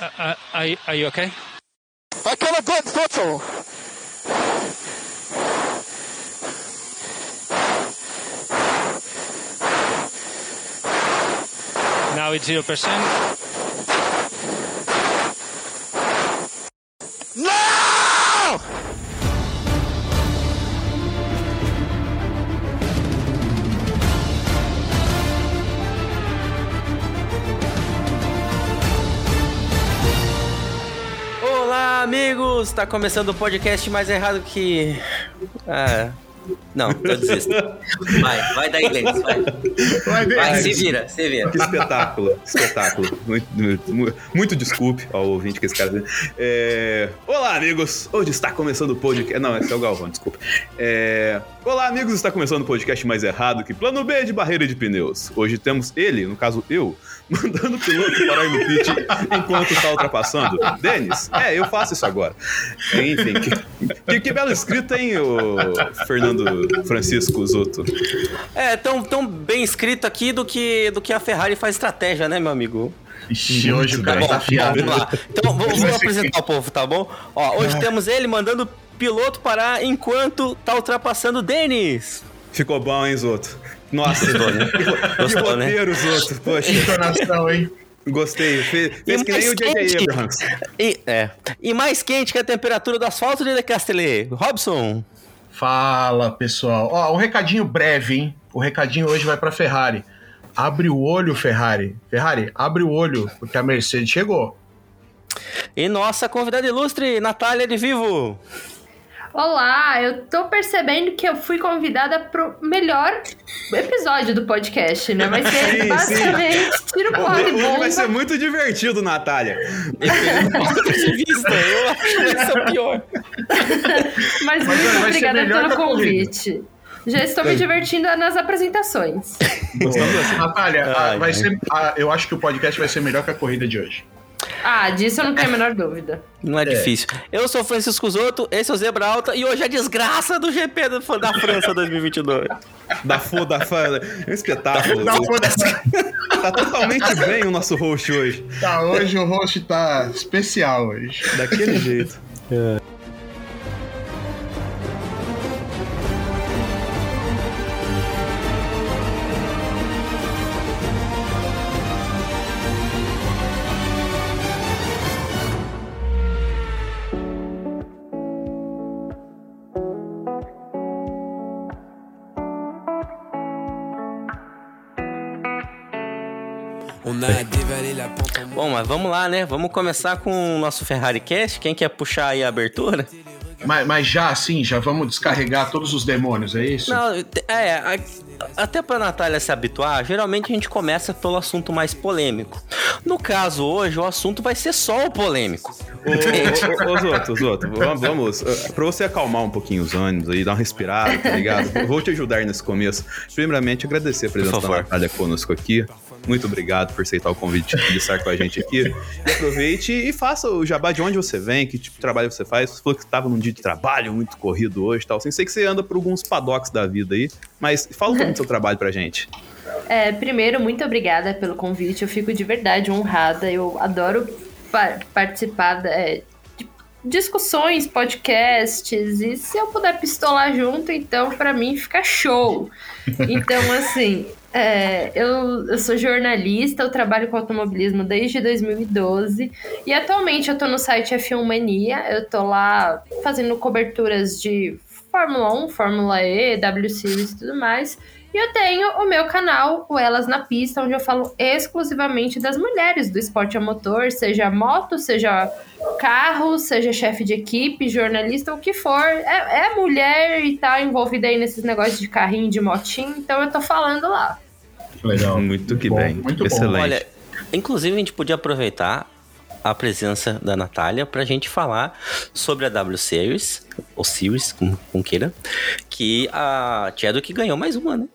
Uh, are, you, are you okay? I got a good photo. Now it's zero percent. Amigos! Tá começando o podcast mais errado que. Ah. Não, eu desisto. Vai, vai daí, Lênis, vai. Vai, Vai, se vira, se vira. Que espetáculo, espetáculo. Muito, muito, muito desculpe ao ouvinte que esse cara. É... Olá, amigos! Hoje está começando o podcast. Não, esse é o Galvão, desculpa. É... Olá, amigos! Está começando o podcast mais errado que Plano B de barreira de pneus. Hoje temos ele, no caso eu, mandando o piloto parar no pit enquanto está ultrapassando. Denis, é, eu faço isso agora. Enfim, que, que, que bela escrita, hein, o Fernando Francisco Zoto? É, tão, tão bem escrito aqui do que, do que a Ferrari faz estratégia, né, meu amigo? Ixi, hoje o cara Bom, tá afiado. vamos lá. Então, vamos, vamos apresentar o povo, tá bom? Ó, hoje É. temos ele mandando o piloto parar enquanto tá ultrapassando o Denis. Ficou bom, hein, Zoto? Nossa, Gostou, né? que né? roteiro, Zoto. Poxa, Entonação, hein? gostei. Fez, fez que nem o J.J. quente. Abrams. E, é. e mais quente que a temperatura do asfalto de Le Castellet. Robson. Fala, pessoal. Ó, um recadinho breve, hein? O recadinho hoje vai pra Ferrari. Abre o olho, Ferrari. Ferrari, abre o olho, porque a Mercedes chegou. E nossa convidada ilustre, Natália de Vivo. Olá, eu tô percebendo que eu fui convidada pro melhor episódio do podcast, né? Vai ser Sim, basicamente tiro porra e Hoje vai ser muito divertido, Natália. Vista, eu acho que vai ser o pior. Mas Mas muito obrigada pelo corrida. convite. Já estou me divertindo nas apresentações. Gostamos assim. Natália, Ai, ah, vai ai. ser, ah, eu acho que o podcast vai ser melhor que a corrida de hoje. Ah, disso eu não tenho a menor dúvida. Não é, difícil. Eu sou Francisco Zoto, esse é o Zebra Alta e hoje é a desgraça do GP do- da França 2022. Da foda, da foda. É um espetáculo. Não, foda-se. Tá totalmente bem o nosso host hoje. Tá, hoje o host tá especial hoje. Daquele jeito. On Bom, mas vamos lá, né? Vamos começar com o nosso Ferrari Cast. Quem quer puxar aí a abertura? Mas, mas já assim, já vamos descarregar todos os demônios, é isso? Não, é, a- até pra Natália se habituar, geralmente a gente começa pelo assunto mais polêmico. No caso hoje, o assunto vai ser só o polêmico. Ô, ô, Zoto, Zoto, vamos, vamos. uh, Pra você acalmar um pouquinho os ânimos aí, dar uma respirada, tá ligado? Eu vou te ajudar nesse começo. Primeiramente, agradecer a presença Por da. Natália conosco aqui. Muito obrigado por aceitar o convite de estar com a gente aqui. E aproveite e faça o jabá de onde você vem, que tipo de trabalho você faz. Você falou que estava num dia de trabalho muito corrido hoje e tal. Assim, sei que você anda por alguns paddocks da vida aí, mas fala um pouco do seu trabalho pra gente. É, primeiro, muito obrigada pelo convite. Eu fico de verdade honrada. Eu adoro pa- participar é, de discussões, podcasts. E se eu puder pistolar junto, então pra mim fica show. Então, assim, é, eu, eu sou jornalista, eu trabalho com automobilismo desde 2012. E atualmente eu tô no site F1 Mania. Eu tô lá fazendo coberturas de Fórmula 1, Fórmula E, W Series e tudo mais. E eu tenho o meu canal, o Elas na Pista, onde eu falo exclusivamente das mulheres do esporte a motor, seja moto, seja carro, seja chefe de equipe, jornalista, o que for. É, é mulher e tá envolvida aí nesses negócios de carrinho, de motinho, então eu tô falando lá. Legal. Muito que bom, bem. Muito Excelente. bom. Olha, inclusive a gente podia aproveitar a presença da Natália pra gente falar sobre a W Series, ou Series, como, como queira, que a Chadwick ganhou mais uma, né?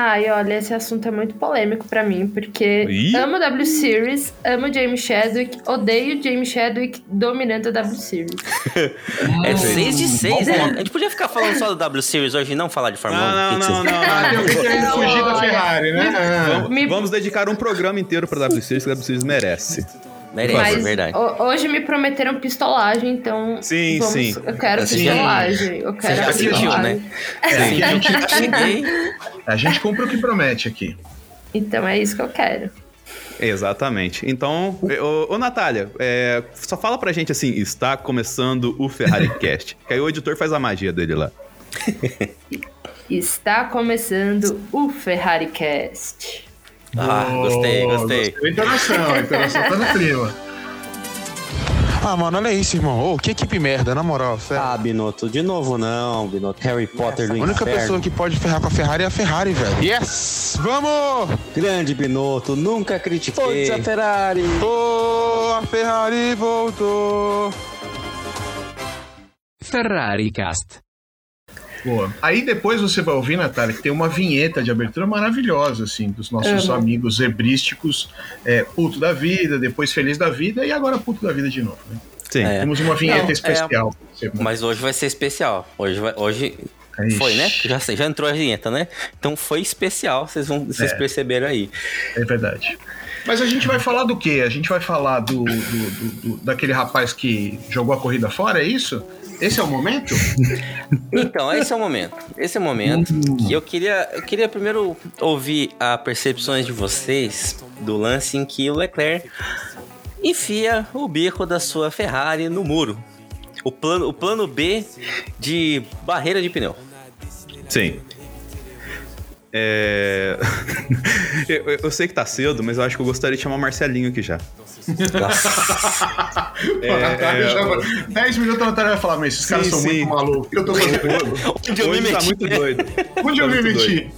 Ai, olha, esse assunto é muito polêmico pra mim, porque Ih. amo W Series, amo James Chadwick, odeio James Chadwick dominando a W Series. É 6 de 6, bom né? A gente podia ficar falando só do W Series hoje e não falar de Fórmula 1. Não, O que não, que não, não, Ah, não. fugir da Ferrari, né? Ah. Vamos dedicar um programa inteiro pra W Series, que a W Series merece. Merece, Mas verdade. ho- hoje me prometeram pistolagem, então. Sim, vamos- sim. Eu quero Você já- pistolagem. Eu Você quero já sentiu, pistolagem. né? É, que a gente, a gente cumpre o que promete aqui. Então é isso que eu quero. Exatamente. Então, ô, ô Natália, é, só fala pra gente assim, está começando o Ferrari Cast. que aí o editor faz a magia dele lá. Está começando o Ferrari Cast. Ah, gostei, gostei. da entonação, a entonação tá no clima. Ah, mano, olha isso, irmão. Ô, que equipe merda, na moral. sério. Ah, Binotto, de novo não, Binotto. Harry Potter do a única inferno. pessoa que pode ferrar com a Ferrari é a Ferrari, velho. Yes! Vamos! Grande Binotto, nunca critiquei. Forza Ferrari! Ô, a Ferrari voltou! Ferrari Cast. Boa. Aí depois você vai ouvir, Natália, que tem uma vinheta de abertura maravilhosa, assim, dos nossos amigos zebrísticos. É, puto da vida, depois feliz da vida e agora puto da vida de novo. Né? Sim. É. Temos uma vinheta Não, especial. Mas hoje vai ser especial. Hoje, vai, hoje Ixi. foi, né? Já, já entrou a vinheta, né? Então foi especial, vocês, vão, vocês É. perceberam aí. É verdade. Mas a gente vai falar do quê? A gente vai falar do, do- do- do- daquele rapaz que jogou a corrida fora, é isso? Esse é o momento? Então, esse é o momento. Esse é o momento que eu queria, eu queria primeiro ouvir as percepções de vocês do lance em que o Leclerc enfia o bico da sua Ferrari no muro. O plano, o plano B de barreira de pneu. Sim. É... eu, eu- eu sei que tá cedo, mas eu acho que eu gostaria de chamar o Marcelinho aqui já. A Natália já- 10 minutos Natália vai falar, mas esses caras Sim, são sim. muito malucos. O que eu tô fazendo? Onde eu me tá meti, muito né? doido. Onde eu Tá me muito meti?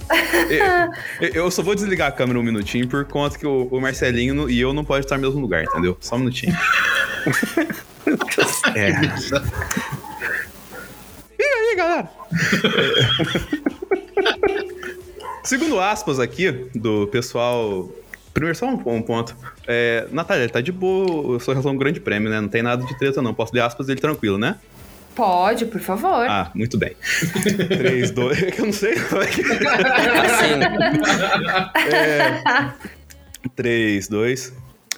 Eu, eu só vou desligar a câmera um minutinho por conta que o, o Marcelinho e eu não pode estar no mesmo lugar, entendeu? Só um minutinho. é. E aí, galera? Segundo aspas aqui do pessoal. Primeiro, só um, um ponto. É, Natália, tá de boa sua relação o grande prêmio, né? Não tem nada de treta, não. Posso ler aspas dele tranquilo, né? Pode, por favor. Ah, muito bem. 3, 2. É que eu não sei é que. Assim, 3, 2.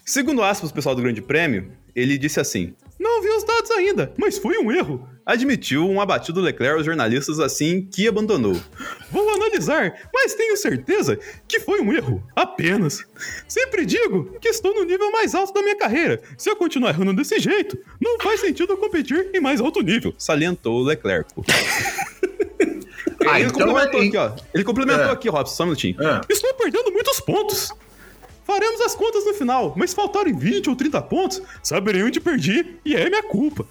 Segundo aspas, o pessoal do Grande Prêmio, ele disse assim: Não vi os dados ainda, mas foi um erro. Admitiu um abatido Leclerc aos jornalistas assim que abandonou. Vou analisar, mas tenho certeza que foi um erro. Apenas. Sempre digo que estou no nível mais alto da minha carreira. Se eu continuar errando desse jeito, não faz sentido eu competir em mais alto nível. Salientou o Leclerc. Ah, ele então complementou é- aqui, ó. Ele complementou É. aqui, Robson, só um minutinho. É. Estou perdendo muitos pontos. Faremos as contas no final, mas faltarem 20 ou 30 pontos, saberei onde perdi e é minha culpa.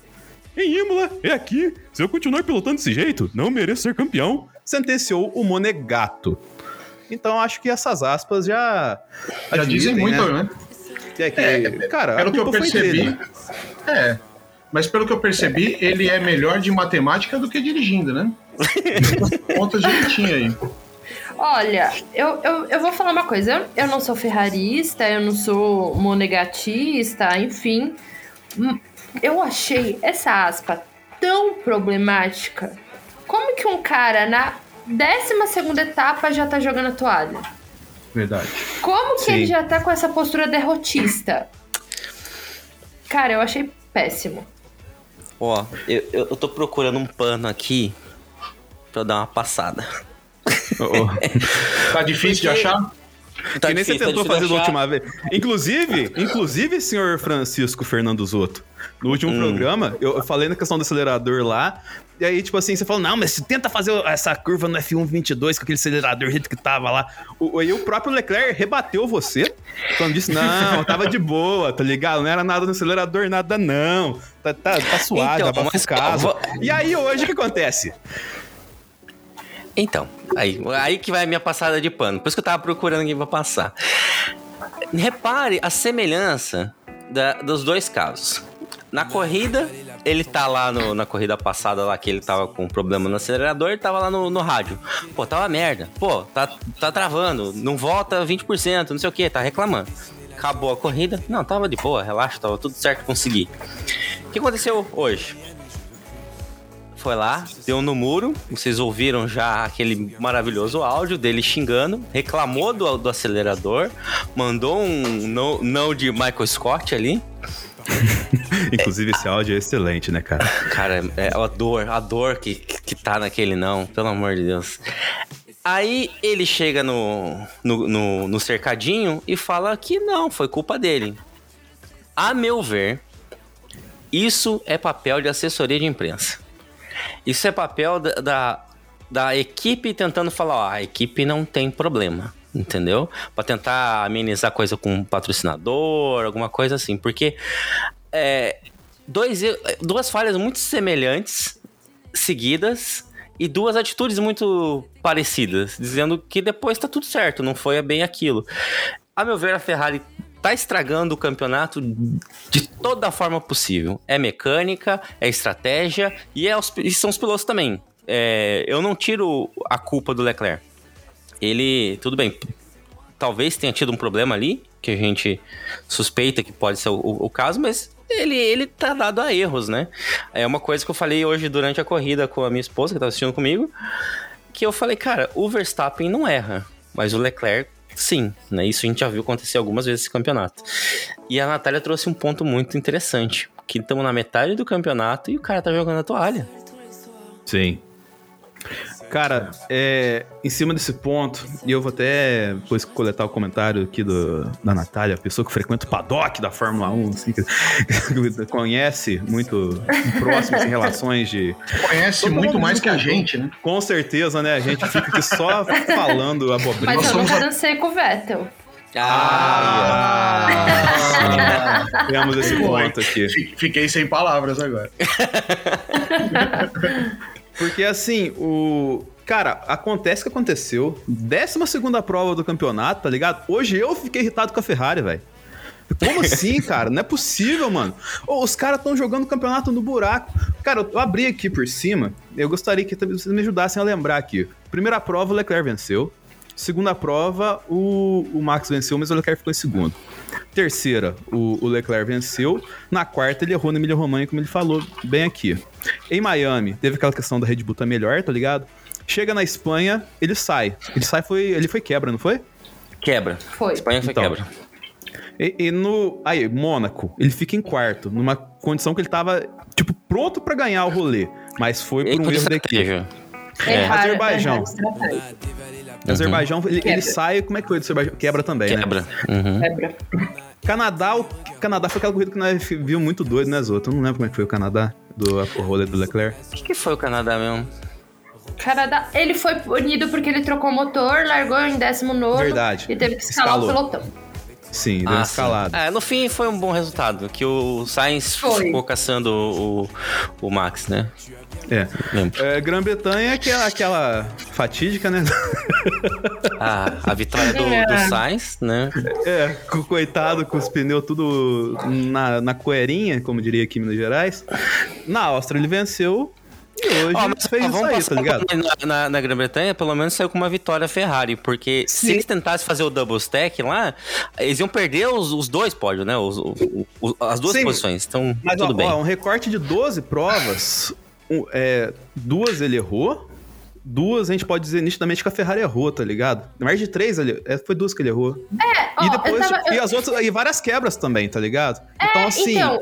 Em Imola, é aqui. Se eu continuar pilotando desse jeito, não mereço ser campeão. Sentenciou o Monegato. Então acho que essas aspas já. Já dizem muito, né? É que, cara, a Pelo que eu percebi. dele. É. Mas pelo que eu percebi, ele é melhor de matemática do que dirigindo, né? Conta direitinho aí. Olha, eu, eu, eu vou falar uma coisa. Eu, eu não sou ferrarista, eu não sou monegatista, enfim. Hum, Eu achei essa aspa tão problemática. Como que um cara na 12 etapa já tá jogando a toalha? Verdade. Como que Sim. ele já tá com essa postura derrotista? Cara, eu achei péssimo. ó, eu, eu eu tô procurando um pano aqui pra dar uma passada. Tá difícil de achar? Tá que nem você difícil, tá tentou difícil fazer da última vez. Inclusive, inclusive, senhor Francisco Fernando Zotto, no último Hum. programa, eu falei na questão do acelerador lá, e aí, tipo assim, você falou, não, mas você tenta fazer essa curva no F1 22 com aquele acelerador do jeito que tava lá. O, aí o próprio Leclerc rebateu você, quando disse, não, tava de boa, tá ligado? Não era nada no acelerador, nada não. Tá, tá, tá suave, Então, tá mas, caso. E aí, hoje, o que acontece? Então, aí, aí que vai a minha passada de pano. Por isso que eu tava procurando alguém pra passar. Repare a semelhança da- dos dois casos. Na corrida, ele tá lá no- na corrida passada lá que ele tava com problema no acelerador, ele tava lá no, no rádio. Pô, tava merda. Pô, tá, tá travando, não volta 20%, não sei o que, tá reclamando. Acabou a corrida. Não, tava de boa, relaxa, tava tudo certo, consegui. O que aconteceu hoje? Foi lá, deu no muro. Vocês ouviram já aquele maravilhoso áudio dele xingando, reclamou do, do acelerador, mandou um não, não de Michael Scott ali, Inclusive, esse áudio é excelente, né, cara? Cara, é a dor, a dor que, que tá naquele não, pelo amor de Deus. Aí ele chega no, no, no, no cercadinho e fala que não, foi culpa dele. A meu ver, isso é papel de assessoria de imprensa. Isso é papel da, da, da equipe tentando falar, ó, a equipe não tem problema, entendeu? Pra tentar amenizar coisa com um patrocinador, alguma coisa assim. Porque é, dois, duas falhas muito semelhantes, seguidas, e duas atitudes muito parecidas, dizendo que depois tá tudo certo, não foi bem aquilo. A meu ver, a Ferrari tá estragando o campeonato de toda forma possível. É mecânica, é estratégia e, é os- e são os pilotos também. É, eu não tiro a culpa do Leclerc. Ele, tudo bem, talvez tenha tido um problema ali, que a gente suspeita que pode ser o, o caso, mas ele, ele tá dado a erros, né? É uma coisa que eu falei hoje durante a corrida com a minha esposa, que tava assistindo comigo, que eu falei, cara, o Verstappen não erra, mas o Leclerc sim, né? Isso a gente já viu acontecer algumas vezes nesse campeonato. E a Natália trouxe um ponto muito interessante, que estamos na metade do campeonato e o cara tá jogando a toalha. Sim. Cara, é, em cima desse ponto, e eu vou até depois coletar o comentário aqui do, da Natália, a pessoa que frequenta o paddock da Fórmula 1, assim, que, que conhece muito próximas relações de. Conhece Todo muito mais que a gente, né? Com certeza, né? A gente fica aqui só falando abobrinha. Mas eu nunca a- dancei com o Vettel. Ah, Ah, Temos esse ponto aqui. Fi- Fiquei sem palavras agora. Porque assim, o. Cara, acontece o que aconteceu. Décima segunda prova do campeonato, tá ligado? Hoje eu fiquei irritado com a Ferrari, velho. Como assim, cara? Não é possível, mano. Ô, os caras estão jogando o campeonato no buraco. Cara, eu, eu abri aqui por cima. Eu gostaria que também vocês me ajudassem a lembrar aqui. Primeira prova, o Leclerc venceu. Segunda prova, o, o Max venceu, mas o Leclerc ficou em segundo. Terceira, o, o Leclerc venceu. Na quarta, ele errou na Emília Romagna, como ele falou bem aqui. Em Miami, teve aquela questão da Red Bull tá melhor, tá ligado? Chega na Espanha, ele sai. Ele sai, foi, ele foi quebra, não foi? quebra. Foi. Espanha foi Então. quebra. E, e no. Aí, Mônaco, ele fica em quarto, numa condição que ele tava, tipo, pronto pra ganhar o rolê. Mas foi por um Erro da equipe. estratégia. É raro, Azerbaijão. é estratégia. Azerbaijão, ele, ele Quebra. sai. Como é que foi do Azerbaijão? Quebra também, né? Quebra. Uhum. Quebra. Canadá, o Canadá foi aquela corrida que nós viu muito doido, né, Zoto? Eu não lembro como é que foi o Canadá, do o rolê do Leclerc. O que, que foi o Canadá mesmo? Canadá, ele foi punido porque ele trocou o motor, largou em 19 Verdade. e teve que escalar Escalou. o pelotão. Sim, deu uma sim. escalada. É, no fim foi um bom resultado, que o Sainz Foi. ficou caçando o, o Max, né? É. Lembro. É, Grã-Bretanha é aquela, aquela fatídica, né? A, a vitória do, É. do Sainz, né? É, coitado com os pneus tudo na, na coerinha, como diria aqui em Minas Gerais. Na Áustria ele venceu e hoje Ó, mas, fez ó, isso vamos aí, passar tá ligado? na, na, na Grã-Bretanha, pelo menos saiu com uma vitória Ferrari, porque se Sim. eles tentassem fazer o double stack lá, eles iam perder os, os dois pódios, né? Os, o- o- as duas Sim, posições. Então, Mas tudo ó, bem. ó, um recorte de 12 provas, um, é, duas ele errou, duas a gente pode dizer nitidamente que a Ferrari errou, tá ligado? Mais de três, ele, é, foi duas que ele errou. É, ó, e depois, eu tava, e as outras, e várias quebras também, tá ligado? então assim, então,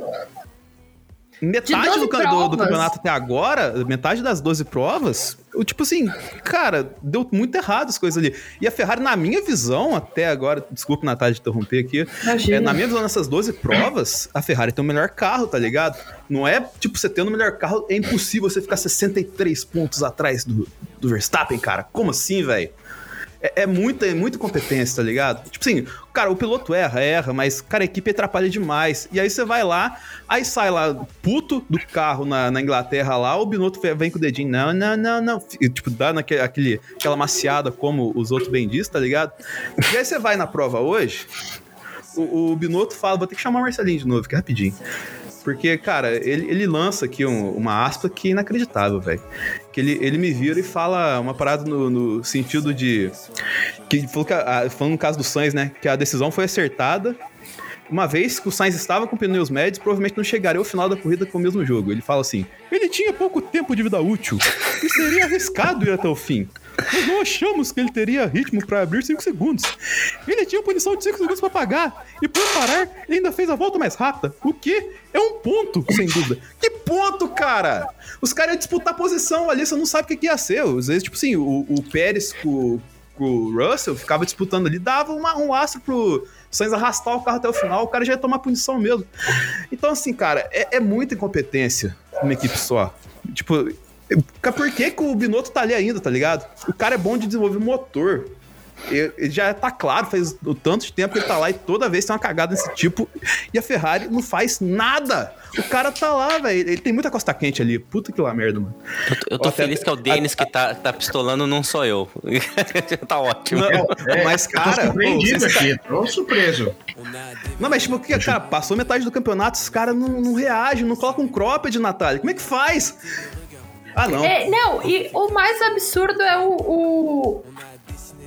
metade 12 do, do- do campeonato até agora, metade das 12 provas, o tipo assim, cara, deu muito errado as coisas ali. E a Ferrari, na minha visão, até agora, desculpa, Natália, de interromper aqui, é, na minha visão, nessas 12 provas, a Ferrari tem o melhor carro, tá ligado? Não é, tipo, você tendo o melhor carro, é impossível você ficar 63 pontos atrás do, do Verstappen, cara. Como assim, velho? É, é muita, é muita competência, tá ligado? Tipo assim, cara, o piloto erra, erra, mas, cara, a equipe atrapalha demais. E aí você vai lá, aí sai lá, puto do carro na, na Inglaterra lá, o Binotto vem com o dedinho, não, não, não, não. E, tipo, dá naquele, aquele, aquela maciada como os outros bem diz, tá ligado? E aí você vai na prova hoje, o, o Binotto fala, vou ter que chamar o Marcelinho de novo, que é rapidinho. Porque, cara, ele, ele lança aqui um- uma aspa que é inacreditável, velho. Que ele, ele me vira e fala uma parada no, no sentido de. Que falou que, a- falando no caso do Sainz, né? Que a decisão foi acertada uma vez que o Sainz estava com pneus médios, provavelmente não chegaria ao final da corrida com o mesmo jogo. Ele fala assim: ele tinha pouco tempo de vida útil e seria arriscado ir até o fim. Nós não achamos que ele teria ritmo para abrir 5 segundos. Ele tinha punição de 5 segundos para pagar. E por parar, ele ainda fez a volta mais rápida. O que é um ponto, sem dúvida. Que ponto, cara? Os caras iam disputar posição ali, você não sabe o que, que ia ser. Às vezes, tipo assim, o, o Pérez com, com o Russell ficava disputando ali, dava uma, um astro pro Sainz arrastar o carro até o final, o cara já ia tomar punição mesmo. Então, assim, cara, é, é muita incompetência numa equipe só. Tipo, por que, que o Binotto tá ali ainda, tá ligado? O cara é bom de desenvolver motor. Ele já tá claro, faz o tanto de tempo que ele tá lá e toda vez tem uma cagada desse tipo. E a Ferrari não faz nada. O cara tá lá, velho. Ele tem muita costa quente ali. Puta que lá merda, mano. Eu tô, eu tô Até- feliz que é o Denis que tá, tá pistolando, não sou eu. tá ótimo. Não, mas, Eu tô cara. pô, surpreendido aqui, tô surpreso. Não, mas tipo, o que, cara, passou metade do campeonato, os caras não, não reagem, não colocam um cropped, Natália. Como é que faz? Ah, não. É, não, e o mais absurdo é o, o-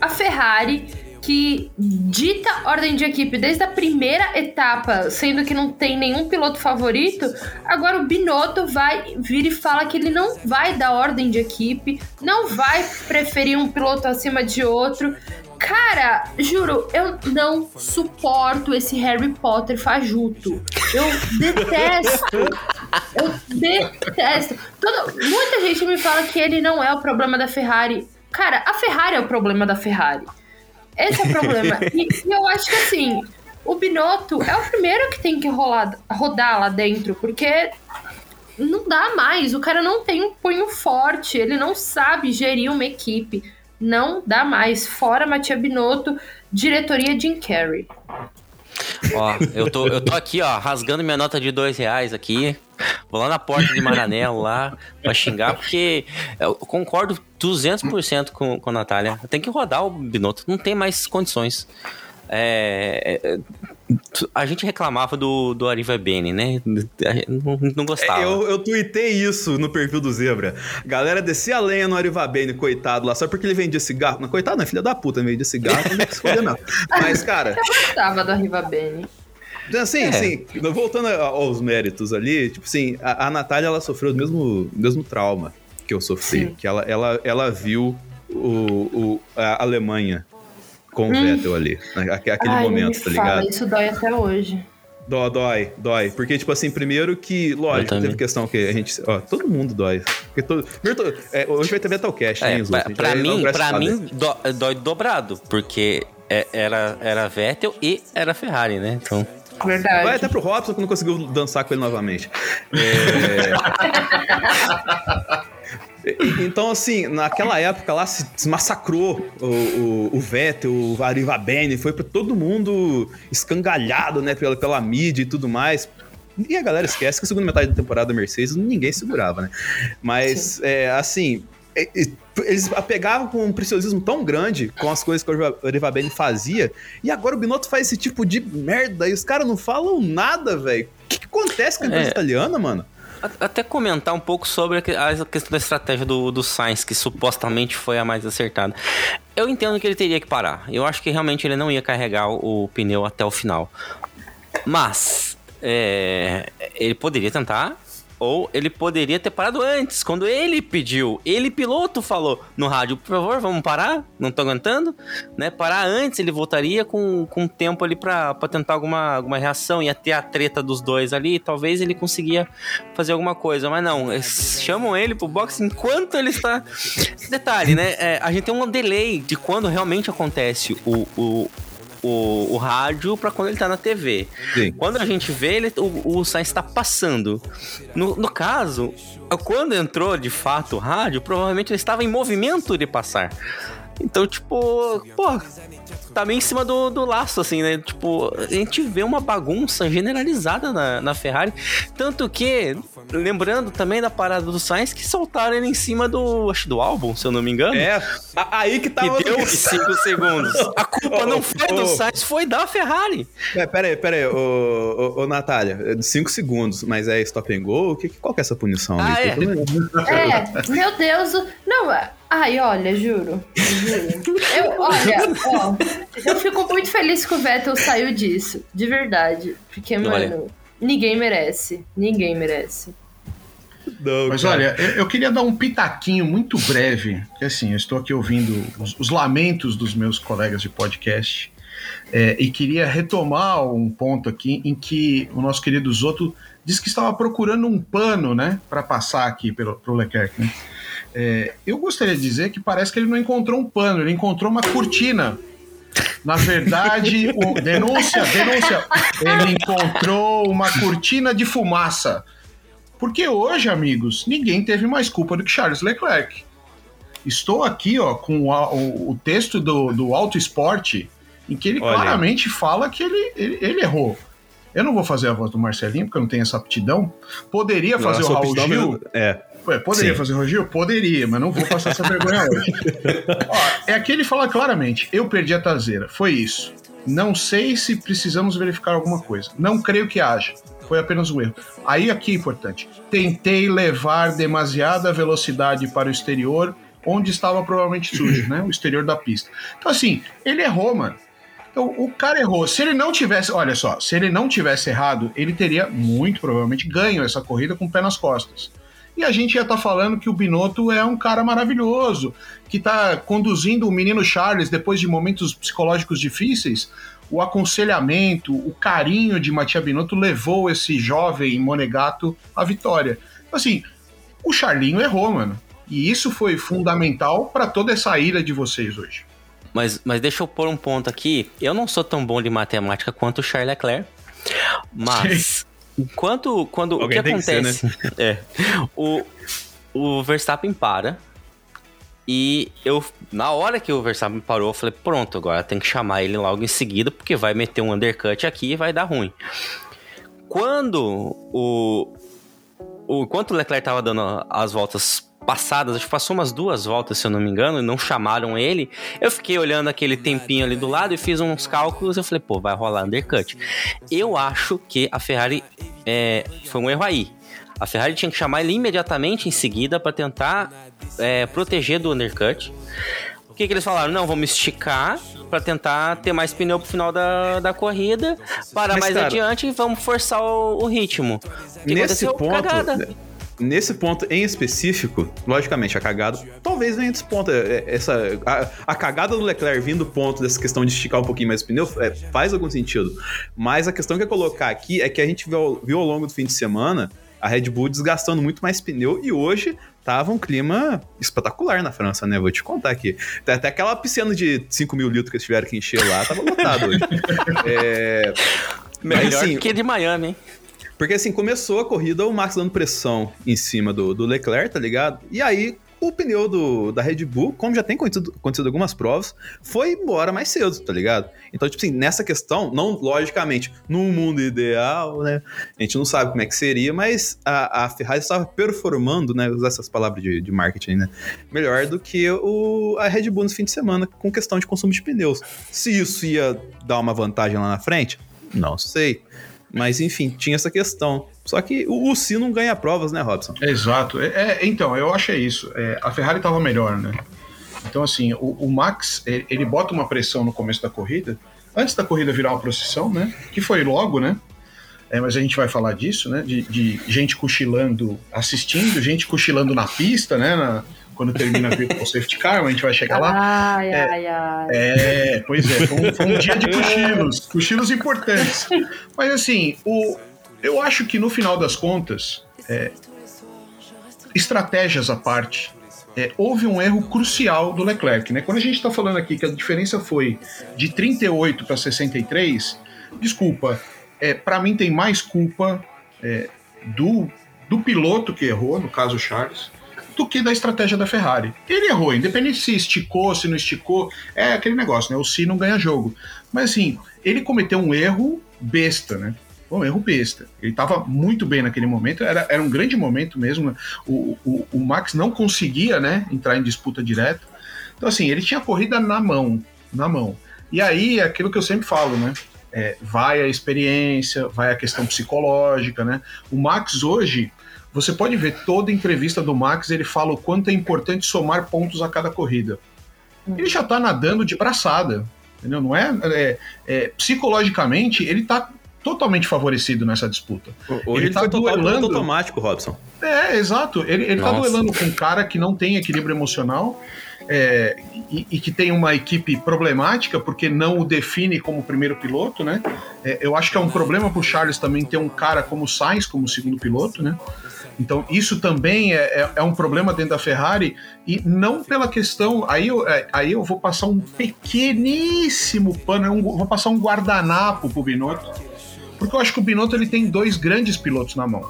a Ferrari que dita ordem de equipe desde a primeira etapa, sendo que não tem nenhum piloto favorito. Agora o Binotto vai vir e fala que ele não vai dar ordem de equipe, não vai preferir um piloto acima de outro. Cara, juro, eu não suporto esse Harry Potter fajuto. Eu detesto. Eu detesto. Muita gente me fala que ele não é o problema da Ferrari. Cara, a Ferrari é o problema da Ferrari. Esse é o problema. e, e eu acho que assim, o Binotto é o primeiro que tem que rolar, rodar lá dentro, porque não dá mais. O cara não tem um punho forte, ele não sabe gerir uma equipe. Não dá mais. Fora Matia Binotto, diretoria Jim Carrey. Ó, eu tô, eu tô aqui, ó, rasgando minha nota de dois reais aqui. Vou lá na porta de Maranello lá pra xingar, porque eu concordo 200% com, com a Natália. Tem que rodar o Binotto, não tem mais condições. É, é, a gente reclamava do, do Ariva Bene, né? Não, não gostava. É, Eu, eu tuitei isso no perfil do Zebra. Galera descia a lenha no Arivabene, coitado lá, só porque ele vendia cigarro. Não, coitado, não, filha da puta, vendia cigarro, não tem que escolher, não. Mas, cara, Eu gostava do Arriva Bene. assim, É. assim, voltando aos méritos ali, tipo assim, a, a Natália, ela sofreu o mesmo, mesmo trauma que eu sofri. Sim. Que ela, ela, ela viu o, o, a Alemanha com o Hum. Vettel ali, né, aque- aquele Ai, momento, me tá fala, ligado? isso dói até hoje. Dó, dói, dói. Porque, tipo assim, primeiro que, lógico, teve questão que a gente. Ó, todo mundo dói. Porque todo, primeiro, é, hoje vai ter Metalcast, É, hein, os pra, pra A gente vai mim, pra mim dó- dói dobrado, porque é- era, era Vettel e era Ferrari, né? Então, Verdade. Vai até pro Robson que não conseguiu dançar com ele novamente. É... Então, assim, naquela época lá se massacrou o, o, o Vettel, o Arivabene, foi pra todo mundo escangalhado, né, pela, pela mídia e tudo mais. E a galera esquece que a segunda metade da temporada da Mercedes ninguém segurava, né? Mas, é, assim, eles apegavam com um preciosismo tão grande com as coisas que o Arivabene fazia, e agora o Binotto faz esse tipo de merda e os caras não falam nada, velho. O que, que acontece com a empresa É. italiana, mano? Até comentar um pouco sobre a questão da estratégia do, do Sainz, que supostamente foi a mais acertada. Eu entendo que ele teria que parar. Eu acho que realmente ele não ia carregar o, o pneu até o final. Mas é, ele poderia tentar, ou ele poderia ter parado antes, quando ele pediu. Ele, piloto, falou no rádio: por favor, vamos parar? Não tô aguentando. Né? Parar antes, ele voltaria com, com tempo ali pra, pra tentar alguma, alguma reação. Ia ter a treta dos dois ali, talvez ele conseguia fazer alguma coisa. Mas não, eles chamam ele pro box enquanto ele está. Detalhe, né? é, a gente tem um delay de quando realmente acontece o, o, o, o rádio pra quando ele tá na TV. Sim. Quando a gente vê, ele, o, o Sainz tá passando. No, no caso, quando entrou de fato o rádio, provavelmente ele estava em movimento de passar. Então, tipo, pô, tá meio em cima do, do laço, assim, né? Tipo, a gente vê uma bagunça generalizada na, na Ferrari. Tanto que, lembrando também da parada do Sainz, que soltaram ele em cima do, acho do álbum, se eu não me engano. É, a- aí que tava. Que deu os 5 segundos. A culpa não foi do Ô, ô. Sainz, foi da Ferrari. É, pera aí, pera aí, ô, ô, ô Natália, 5 segundos, mas é stop and go? Que, qual que é essa punição? Ah, é. É, meu Deus. Não, Ai, olha, juro. Juro. Eu, olha, ó, eu fico muito feliz que o Vettel saiu disso. De verdade. Porque, mano, Olha. ninguém merece. Ninguém merece. Não, Mas cara. olha, eu, eu queria dar um pitaquinho muito breve, que assim, eu estou aqui ouvindo os, os lamentos dos meus colegas de podcast é, e queria retomar um ponto aqui em que o nosso querido Zoto disse que estava procurando um pano, né, para passar aqui pelo pro Leclerc, né? É, eu gostaria de dizer que parece que ele não encontrou um pano, ele encontrou uma cortina. Na verdade, o, denúncia, denúncia. Ele encontrou uma cortina de fumaça. Porque hoje, amigos, ninguém teve mais culpa do que Charles Leclerc. Estou aqui ó, com a- o, o texto do, do Auto Esporte, em que ele Olha claramente fala que ele, ele, ele errou. Eu não vou fazer a voz do Marcelinho, porque eu não tenho essa aptidão. Poderia fazer Nossa, o Raul Gil. É. Poderia Sim. fazer o Gil? Poderia, mas não vou passar essa vergonha hoje. Ó, é aqui ele fala claramente: eu perdi a traseira. Foi isso. Não sei se precisamos verificar alguma coisa. Não creio que haja. Foi apenas um erro. Aí aqui é importante. Tentei levar demasiada velocidade para o exterior, onde estava provavelmente sujo, né? O exterior da pista. Então, assim, ele errou, mano. Então, o cara errou. Se ele não tivesse, olha só, se ele não tivesse errado, ele teria muito provavelmente ganho essa corrida com o pé nas costas. E a gente ia estar falando que o Binotto é um cara maravilhoso, que está conduzindo o menino Charles depois de momentos psicológicos difíceis. O aconselhamento, o carinho de Matia Binotto levou esse jovem monegato à vitória. Assim, o Charlinho errou, mano. E isso foi fundamental para toda essa ira de vocês hoje. Mas, mas deixa eu pôr um ponto aqui. Eu não sou tão bom de matemática quanto o Charles Leclerc. Mas quando, quando o que tem que ser, né? acontece? É. O, o Verstappen para. E eu, na hora que o Verstappen parou, eu falei, pronto, agora tem que chamar ele logo em seguida, porque vai meter um undercut aqui e vai dar ruim. Quando o. o enquanto o Leclerc tava dando as voltas passadas, acho que passou umas duas voltas, se eu não me engano, e não chamaram ele. Eu fiquei olhando aquele tempinho ali do lado e fiz uns cálculos. Eu falei, pô, vai rolar undercut. Eu acho que a Ferrari é, foi um erro aí. A Ferrari tinha que chamar ele imediatamente em seguida para tentar é, proteger do undercut. O que, que eles falaram? Não, vamos esticar para tentar ter mais pneu pro final da, da corrida. Para Mas, mais cara, adiante e vamos forçar o, o ritmo. O que Nesse aconteceu? ponto, Cagada. Nesse ponto em específico, logicamente, a cagada talvez venha desse ponto. é, é, Essa, a, a cagada do Leclerc vindo do ponto dessa questão de esticar um pouquinho mais o pneu é, faz algum sentido. Mas a questão que eu ia colocar aqui é que a gente viu, viu ao longo do fim de semana a Red Bull desgastando muito mais pneu e hoje tava um clima espetacular na França, né? Vou te contar aqui. Até aquela piscina de 5 mil litros que eles tiveram que encher lá, tava lotado hoje. É, mas, Melhor assim, que de Miami, hein? Porque assim, começou a corrida, o Max dando pressão em cima do, do Leclerc, tá ligado? E aí, o pneu do, da Red Bull, como já tem acontecido, acontecido algumas provas, foi embora mais cedo, tá ligado? Então, tipo assim, nessa questão, não logicamente, num mundo ideal, né? A gente não sabe como é que seria, mas a, a Ferrari estava performando, né? Usar essas palavras de, de marketing, né? Melhor do que o, a Red Bull no fim de semana, com questão de consumo de pneus. Se isso ia dar uma vantagem lá na frente, não sei. Mas enfim, tinha essa questão. Só que o, o Si não ganha provas, né, Robson? Exato. É, é, então, eu achei isso. É, a Ferrari estava melhor, né? Então, assim, o, o Max, ele, ele bota uma pressão no começo da corrida, antes da corrida virar uma procissão, né? Que foi logo, né? É, mas a gente vai falar disso, né? De, de gente cochilando, assistindo, gente cochilando na pista, né? Na- quando termina o safety car, a gente vai chegar lá. Ai, É. ai, ai. É, pois é, foi um, foi um dia de cochilos, cochilos importantes. Mas assim, o, eu acho que no final das contas, é, estratégias à parte, é, houve um erro crucial do Leclerc. Né? Quando a gente está falando aqui que a diferença foi de 38 para 63, desculpa, é, para mim tem mais culpa é, do, do piloto que errou, no caso Charles, do que da estratégia da Ferrari. Ele errou, independente se esticou, se não esticou, é aquele negócio, né? O se não ganha jogo. Mas assim, ele cometeu um erro besta, né? Um erro besta. Ele estava muito bem naquele momento, era, era um grande momento mesmo. né? O, o, o Max não conseguia, né, entrar em disputa direta. Então, assim, ele tinha a corrida na mão, na mão. E aí, é aquilo que eu sempre falo, né? É, vai a experiência, vai a questão psicológica, né? O Max hoje, você pode ver toda entrevista do Max, ele fala o quanto é importante somar pontos a cada corrida. Ele já tá nadando de braçada, entendeu? Não é, é, é psicologicamente ele tá totalmente favorecido nessa disputa. Hoje ele, tá foi total duelando- automático, Robson. É, exato. Ele, ele tá Nossa. duelando com um cara que não tem equilíbrio emocional é, e, e que tem uma equipe problemática porque não o define como primeiro piloto, né? É, eu acho que é um problema pro Charles também ter um cara como o Sainz como segundo piloto, né? Então, isso também é, é- é um problema dentro da Ferrari, e não pela questão. Aí eu, é, aí eu vou passar um pequeníssimo pano, um- vou passar um guardanapo pro Binotto, porque eu acho que o Binotto ele tem dois grandes pilotos na mão.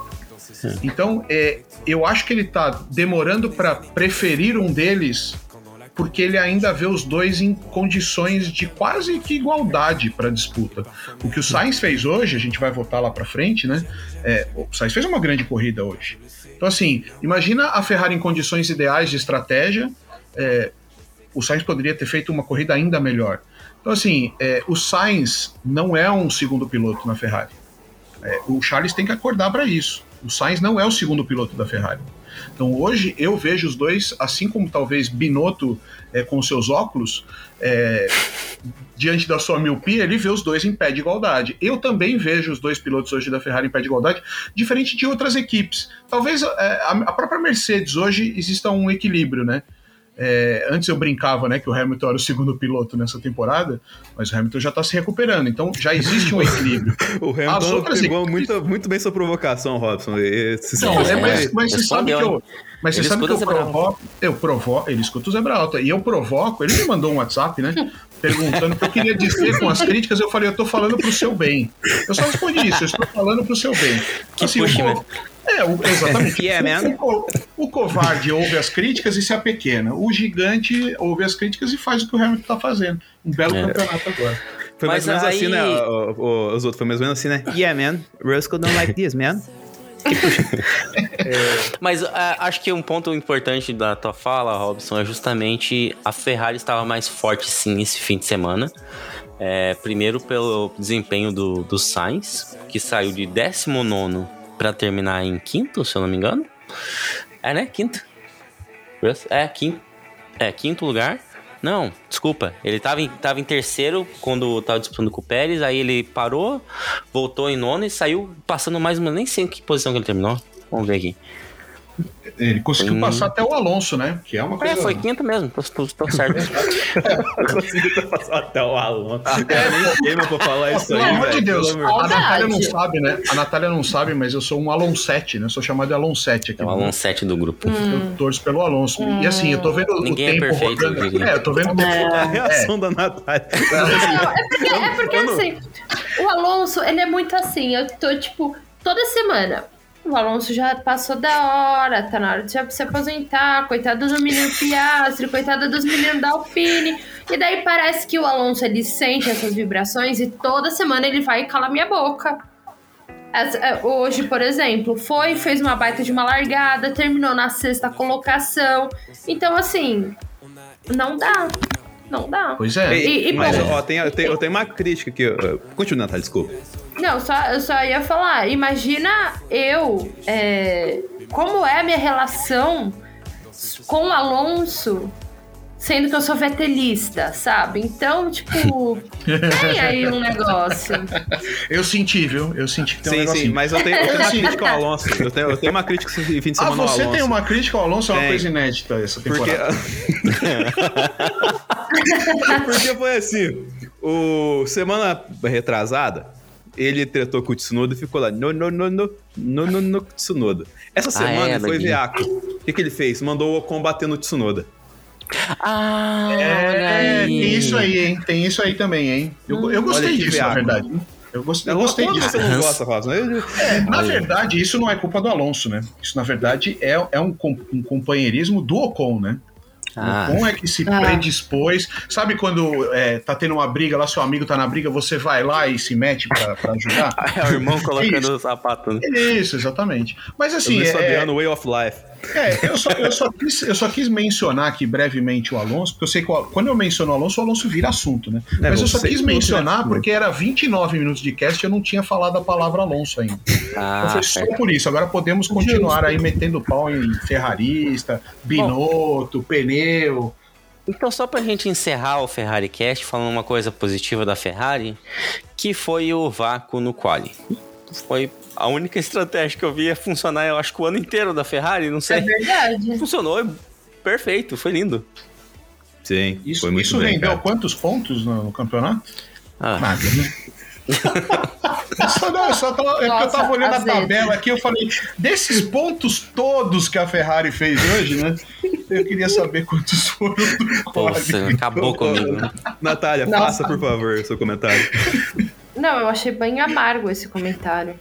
Então, é, eu acho que ele tá demorando para preferir um deles, porque ele ainda vê os dois em condições de quase que igualdade para disputa. O que o Sainz fez hoje, a gente vai voltar lá para frente, né? É, o Sainz fez uma grande corrida hoje. Então, assim, imagina a Ferrari em condições ideais de estratégia. é, o Sainz poderia ter feito uma corrida ainda melhor. Então, assim, é, o Sainz não é um segundo piloto na Ferrari. É, o Charles tem que acordar para isso. O Sainz não é o segundo piloto da Ferrari. Então hoje eu vejo os dois, assim como talvez Binotto é, com seus óculos, é, diante da sua miopia, ele vê os dois em pé de igualdade. Eu também vejo os dois pilotos hoje da Ferrari em pé de igualdade, diferente de outras equipes. Talvez é, a, própria Mercedes hoje exista um equilíbrio, né? É, antes eu brincava né, que o Hamilton era o segundo piloto nessa temporada, mas o Hamilton já está se recuperando, então já existe um equilíbrio. O Hamilton outras pegou muito, muito bem sua provocação, Robson. E- se- Não, é, mas, mas você sabe que eu. Mas você Ele sabe que eu o provoco. Eu provoco. Ele escuta o Zebra Alta. E eu provoco. Ele me mandou um WhatsApp, né? Perguntando o que eu queria dizer com as críticas. Eu falei, eu tô falando pro seu bem. Eu só respondi isso, eu estou falando pro seu bem. Que o push, co- né? É, o- exatamente. Yeah, o, man. o co- o covarde ouve as críticas e se apequena. O gigante ouve as críticas e faz o que o Hamilton tá fazendo. Um belo É. campeonato agora. Foi mais Mas ou menos assim, né? aí- o- o- os outros foi mais ou menos assim, né? Yeah, man. Roscoe don't like this, man. Mas ah, acho que um ponto importante da tua fala, Robson, é justamente a Ferrari estava mais forte sim esse fim de semana. É, primeiro pelo desempenho do, do Sainz, que saiu de 19 para terminar em quinto, se eu não me engano. É, né? Quinto. É, quinto. É, quinto lugar. Não, desculpa. Ele tava em, tava em terceiro quando tava disputando com o Pérez, aí ele parou, voltou em nono e saiu passando mais uma. Nem sei em que posição que ele terminou. Vamos ver aqui. Ele conseguiu Hum. passar até o Alonso, né? Que é uma coisa. É, foi quinto mesmo, tô, tô, tô certo. Conseguiu passar até o Alonso. Cara, nem pra falar isso Pelo aí, amor de. Deus, Pelo a Verdade. Natália não sabe, né? A Natália não sabe, mas eu sou um Alonsete, né? Eu sou chamado de Alonsete aqui. É o Alonso 7 do grupo. Eu torço pelo Alonso. E assim, eu tô vendo Ninguém é o tempo perfeito, rodando. É, eu tô vendo tempo A rodando. É, reação da Natália. Não, é porque, é porque assim, o Alonso, ele é muito assim, eu tô, tipo, toda semana. O Alonso já passou da hora, tá na hora de já se aposentar, coitado do menino Piastri, coitado dos meninos da Alpine. E daí parece que o Alonso, ele sente essas vibrações e toda semana ele vai e cala minha boca. É, hoje, por exemplo, foi, fez uma baita de uma largada, terminou na sexta colocação. Então, assim, não dá. Não dá. Pois é. E- e, Mas, bom, ó, tem, tem, eu tenho uma crítica aqui. Continua, Natália, desculpa. Não, só, eu só ia falar, imagina eu, é, como é a minha relação com o Alonso, sendo que eu sou vetelista, sabe? Então, tipo, tem aí um negócio. Eu senti, viu? Eu senti que tem um sim, negocinho. sim, mas eu tenho, eu tenho uma crítica ao Alonso. Eu tenho, eu tenho uma crítica esse fim de Ah, semana ao você Alonso. tem uma crítica ao Alonso? É uma coisa inédita essa Porque... temporada. Porque foi assim, o semana retrasada, ele tretou com o Tsunoda e ficou lá, no, no, no, no, no, no, no, Tsunoda. Essa semana é, ele foi veaco. O que, que ele fez? Mandou o Ocon bater no Tsunoda. Ah, olha É, aí. tem isso aí, hein? Tem isso aí também, hein? Eu, eu gostei disso, na verdade. Eu gostei, eu gostei disso. você não gosta, É, na verdade, isso não é culpa do Alonso, né? Isso, na verdade, é, é um, com- um companheirismo do Ocon, né? Ah. O Ocon é que se Ah. predispôs. Sabe quando é, tá tendo uma briga lá, seu amigo tá na briga, você vai lá e se mete pra, pra ajudar? É o irmão colocando Isso. o sapato. né? Isso, exatamente. Mas assim, Luiz é, Fabiano, Way of Life. É, eu só, eu, só quis, eu só quis mencionar aqui brevemente o Alonso, porque eu sei que quando eu menciono o Alonso, o Alonso vira assunto, né? É, Mas eu só quis mencionar porque era 29 minutos de cast e eu não tinha falado a palavra Alonso ainda. Então Ah, foi só certo. por isso. Agora podemos continuar aí metendo pau em ferrarista, Binotto, pneu. Então, só pra gente encerrar o Ferrari Cast falando uma coisa positiva da Ferrari, que foi o vácuo no quali. Foi a única estratégia que eu vi funcionar, eu acho que o ano inteiro da Ferrari, não É sei. verdade. Funcionou perfeito, foi lindo. Sim, Isso, foi muito isso bem, rendeu cara. quantos pontos no, no campeonato? Ah, Nada, né? só, não, eu só tava, é porque eu Nossa, tava olhando a vezes. tabela aqui, eu falei, desses pontos todos que a Ferrari fez hoje, né? Eu queria saber quantos foram do pô, acabou comigo. Natália, Nossa. faça, por favor, seu comentário. Não, eu achei bem amargo esse comentário.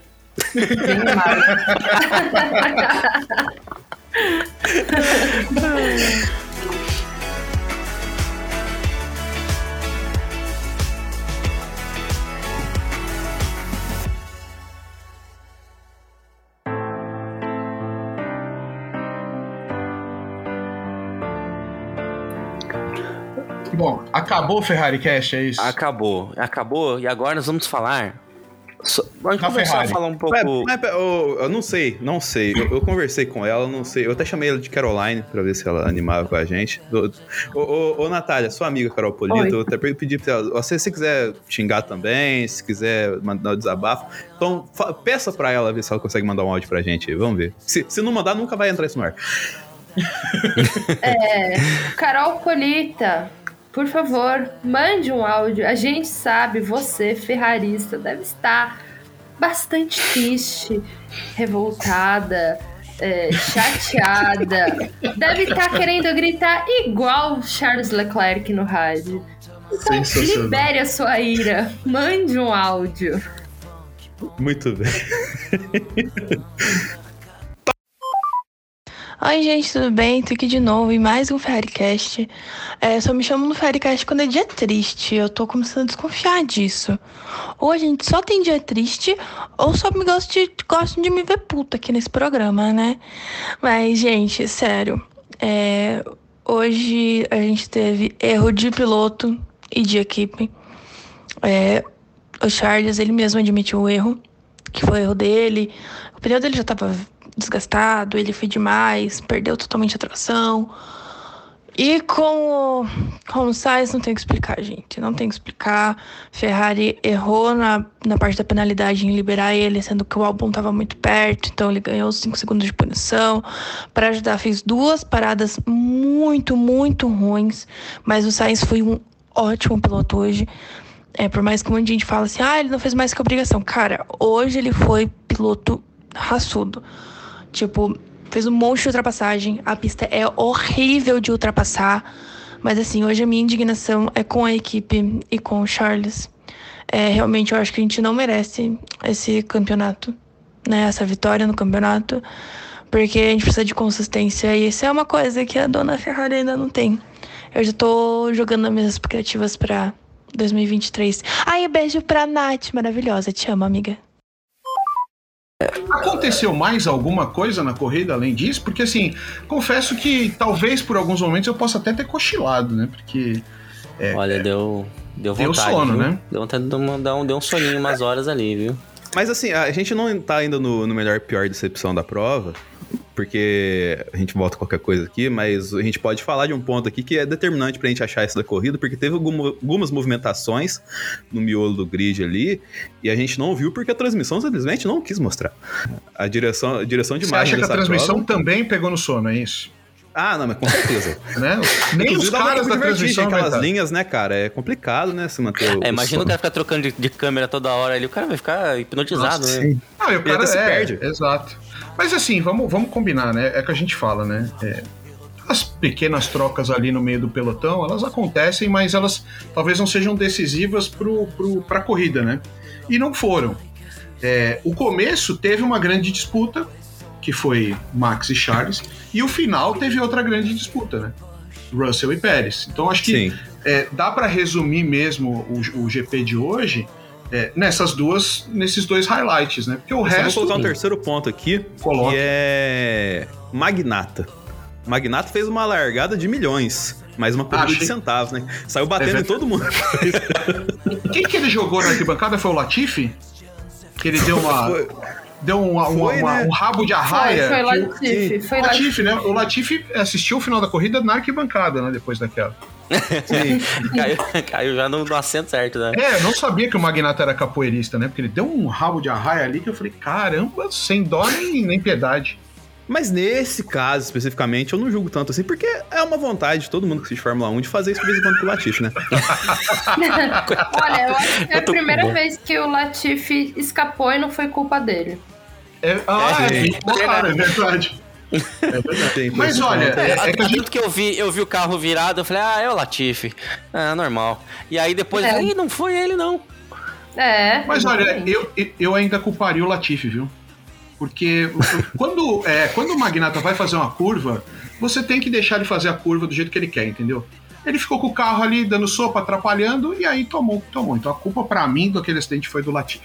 Bom, acabou o Ferrari Cash, é isso? Acabou, acabou, e agora nós vamos falar. So, começar Ferrari. a falar um pouco. Mas, mas, eu, eu não sei, não sei. Eu, eu conversei com ela, não sei. Eu até chamei ela de Caroline pra ver se ela animava com a gente. Ô, ô, ô, ô, Natália, sua amiga Carol Polito, eu até pedi pra ela. Você, se quiser xingar também, se quiser mandar um desabafo, então fa- peça pra ela ver se ela consegue mandar um áudio pra gente. Vamos ver. Se, se não mandar, nunca vai entrar isso no ar. É, Carol Polita, por favor, mande um áudio. A gente sabe, você, ferrarista, deve estar bastante triste, revoltada, é, chateada. Deve estar querendo gritar igual Charles Leclerc no rádio. Então, libere a sua ira. Mande um áudio. Muito bem. Oi, gente, tudo bem? Tô aqui de novo em mais um Ferraricast. É, só me chamam no Ferraricast quando é dia triste. Eu tô começando a desconfiar disso. Ou a gente só tem dia triste, ou só me gosto de, gostam de me ver puta aqui nesse programa, né? Mas, gente, sério. é, hoje a gente teve erro de piloto e de equipe. É, o Charles, ele mesmo admitiu o erro, que foi erro dele. O pneu dele já tava desgastado, ele foi demais, perdeu totalmente a tração. E com o, com o Sainz não tem que explicar, gente. Não tem que explicar. Ferrari errou na, na parte da penalidade em liberar ele, sendo que o álbum estava muito perto, então ele ganhou 5 segundos de punição. Para ajudar, fez duas paradas muito, muito ruins. Mas o Sainz foi um ótimo piloto hoje. É, por mais que um monte de gente fala assim, ah, ele não fez mais que obrigação. Cara, hoje ele foi piloto raçudo. Tipo, fez um monte de ultrapassagem. A pista é horrível de ultrapassar. Mas assim, hoje a minha indignação é com a equipe e com o Charles. É, realmente eu acho que a gente não merece esse campeonato, né? Essa vitória no campeonato. Porque a gente precisa de consistência. E isso é uma coisa que a dona Ferrari ainda não tem. Eu já tô jogando as minhas expectativas pra 2023. Ai, beijo pra Nath, maravilhosa. Te amo, amiga. Aconteceu mais alguma coisa na corrida além disso? Porque assim, confesso que talvez por alguns momentos eu possa até ter cochilado, né? Porque Olha, deu, deu Deu vontade. sono, viu? né? Deu vontade de uma- dar um, deu um soninho umas horas ali, viu? Mas assim, a gente não tá ainda no, no melhor pior decepção da prova, porque a gente volta qualquer coisa aqui, mas a gente pode falar de um ponto aqui que é determinante pra gente achar isso da corrida, porque teve alguma- algumas movimentações no miolo do grid ali, e a gente não viu porque a transmissão simplesmente não quis mostrar. A direção, a direção de você imagem acha que a transmissão prova- também pegou no sono, é isso? Ah, não, mas com certeza. Né? Nem os caras da transmissão aquelas linhas, né, cara? É complicado, né, se manter o É, imagina o cara ficar trocando de, de câmera toda hora ali, o cara vai ficar hipnotizado, Nossa, né? sim. Ah, e o cara até se é, perde. Exato. Mas assim, vamos, vamos combinar, né? É que a gente fala, né? É, as pequenas trocas ali no meio do pelotão, elas acontecem, mas elas talvez não sejam decisivas pro, pro, pra corrida, né? E não foram. É, o começo teve uma grande disputa, que foi Max e Charles, e o final teve outra grande disputa, né? Russell e Pérez. Então acho que é, dá para resumir mesmo o, o GP de hoje é, nessas duas, nesses dois highlights, né? Porque o vou resto. colocar um terceiro ponto aqui, Coloca. que é Magnata. Magnata fez uma largada de milhões, mas uma corrida Achei. de centavos, né? Saiu batendo É em todo mundo. Quem que ele jogou na arquibancada foi o Latifi? Que ele deu uma. Foi. Deu uma- Foi, uma- né? um rabo de Foi, arraia. foi o- Latifi. Foi o Latifi. Latifi, né? O Latifi assistiu o final da corrida na arquibancada, né? Depois daquela. Caiu, caiu já no, no assento certo, né? É, eu não sabia que o Magnata era capoeirista, né? Porque ele deu um rabo de arraia ali que eu falei, caramba, sem dó nem, nem piedade. Mas nesse caso, especificamente, eu não julgo tanto assim, porque é uma vontade de todo mundo que assiste Fórmula 1 de fazer isso de vez em quando com o Latifi, né? Olha, eu acho que é a primeira dó. vez que o Latifi escapou e não foi culpa dele. É, ah, É, é, bom, cara, é verdade. É verdade. Tem Mas olha, é, é que a gente. Que eu vi, eu vi o carro virado, eu falei, ah, é o Latifi. Ah, normal. E aí depois, É. Ih, não foi ele, não. É. Mas olha, eu, eu ainda culparia o Latifi, viu? Porque quando, é, quando o Magnata vai fazer uma curva, você tem que deixar ele fazer a curva do jeito que ele quer, entendeu? Ele ficou com o carro ali dando sopa, atrapalhando, e aí tomou, tomou. Então a culpa pra mim do aquele acidente foi do Latifi.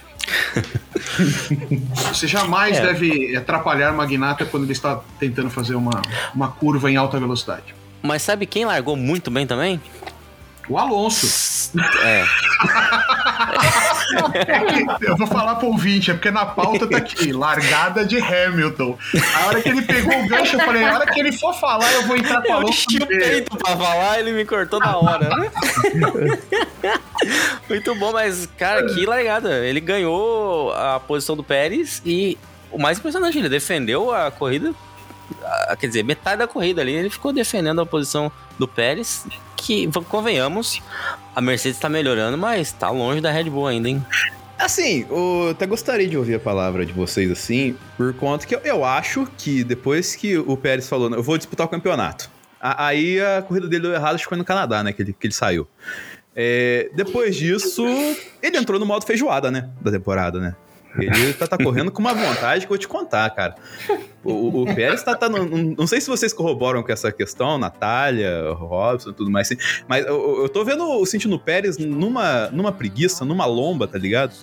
Você jamais É. deve atrapalhar o Magnata quando ele está tentando fazer uma, uma curva em alta velocidade. Mas sabe quem largou muito bem também? O Alonso. É. É que eu vou falar pro ouvinte, é porque na pauta tá aqui, largada de Hamilton. A hora que ele pegou o gancho, eu falei, a hora que ele for falar, eu vou entrar com o Eu Alonso enchi o peito pra falar, ele me cortou na hora. Muito bom, mas, cara, que largada. Ele ganhou a posição do Pérez e o mais impressionante, ele defendeu a corrida. a- Quer dizer, metade da corrida ali, ele ficou defendendo a posição do Pérez. Que, convenhamos, a Mercedes tá melhorando, mas tá longe da Red Bull ainda, hein? Assim, eu até gostaria de ouvir a palavra de vocês assim, por conta que eu, eu acho que depois que o Pérez falou, eu vou disputar o campeonato. a- aí a corrida dele deu errado, acho que foi no Canadá, né? Que ele, que ele saiu. É, depois disso, ele entrou no modo feijoada, né? Da temporada, né? Ele tá, tá correndo com uma vontade que eu vou te contar, cara. O, o- o Pérez tá. tá no- não, não sei se vocês corroboram com essa questão, Natália, Robson e tudo mais, assim, mas eu, eu tô vendo, sentindo o Pérez numa, numa preguiça, numa lomba, tá ligado?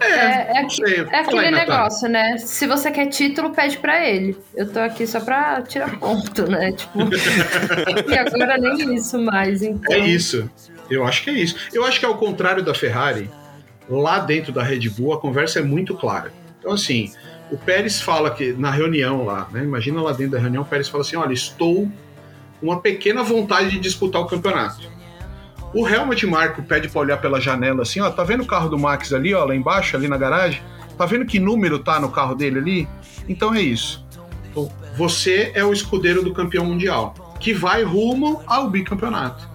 É, é, não sei. é aquele aí, negócio, né? Se você quer título, pede pra ele. Eu tô aqui só pra tirar ponto, né? Tipo, e agora nem isso mais, então. É isso. Eu acho que é isso. Eu acho que ao contrário da Ferrari, lá dentro da Red Bull a conversa é muito clara. Então, assim, o Pérez fala que na reunião lá, né? Imagina lá dentro da reunião, o Pérez fala assim: olha, estou com uma pequena vontade de disputar o campeonato. O Helmut Marko pede pra olhar pela janela assim, ó, tá vendo o carro do Max ali, ó, lá embaixo, ali na garagem? Tá vendo que número tá no carro dele ali? Então é isso. Então, Você é o escudeiro do campeão mundial, que vai rumo ao bicampeonato.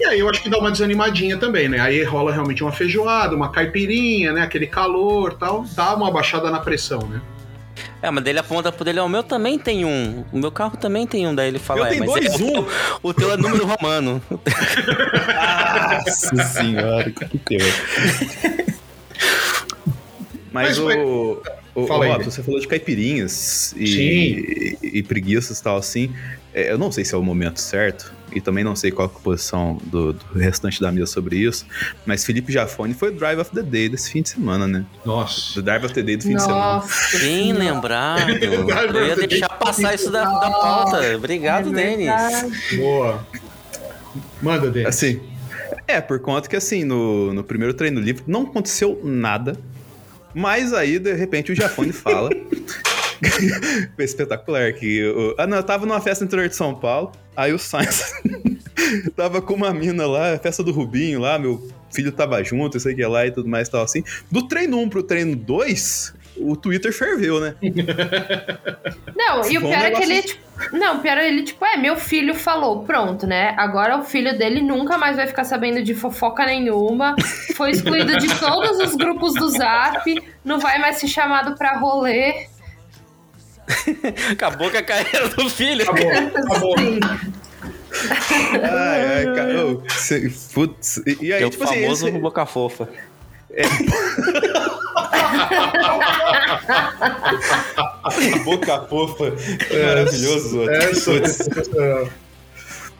E aí eu acho que dá uma desanimadinha também, né? Aí rola realmente uma feijoada, uma caipirinha, né? Aquele calor tal, dá uma baixada na pressão, né? É, mas dele aponta pro dele, ó, o meu também tem um. O meu carro também tem um. Daí ele fala, Eu é, tenho mas dois, é, o um. teu- O teu é número romano. Nossa senhora, que terror. Mas, Mas o, foi- o, o Fala aí, você falou de caipirinhas e, Sim. e, e preguiças e tal assim. É, eu não sei se é o momento certo, e também não sei qual é a posição do, do restante da mesa sobre isso, mas Felipe Jafone foi o Drive of the Day desse fim de semana, né? Nossa. Do Drive of the Day do fim de semana. Nossa. Bem lembrado. Eu ia deixar passar isso da, da pauta. Obrigado, É Denis. Boa. Manda, Denis. Assim, é, por conta que assim, no, no primeiro treino livre não aconteceu nada, mas aí, de repente, o Jafone fala. Foi espetacular que. eu- ah, não, eu tava numa festa no interior de São Paulo, aí o Sainz tava com uma mina lá, festa do Rubinho lá, meu filho tava junto, isso aqui lá e tudo mais e tal assim. Do treino 1 pro treino 2, o Twitter ferveu, né? Não, e o pior é que ele, tipo, não, o pior é ele, tipo, é, meu filho falou, pronto, né? Agora o filho dele nunca mais vai ficar sabendo de fofoca nenhuma, foi excluído de todos os grupos do Zap, não vai mais ser chamado pra rolê. Acabou com a carreira do filho. Acabou, acabou. Ai, ai, cara. putz, e, aí, É o tipo assim, famoso esse- boca fofa. boca fofa. É maravilhoso, Putz. essa-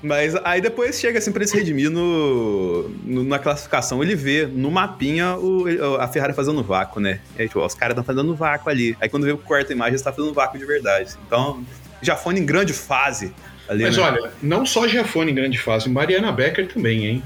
Mas aí depois chega assim pra ele se redimir no, no- na classificação. Ele vê no mapinha o, a Ferrari fazendo vácuo, né? Aí, tipo, ó, os caras estão fazendo vácuo ali. Aí quando vê o quarta imagem, está fazendo vácuo de verdade. Então, já foi em grande fase ali. Mas né? olha, não só Giafone em grande fase, Mariana Becker também, hein?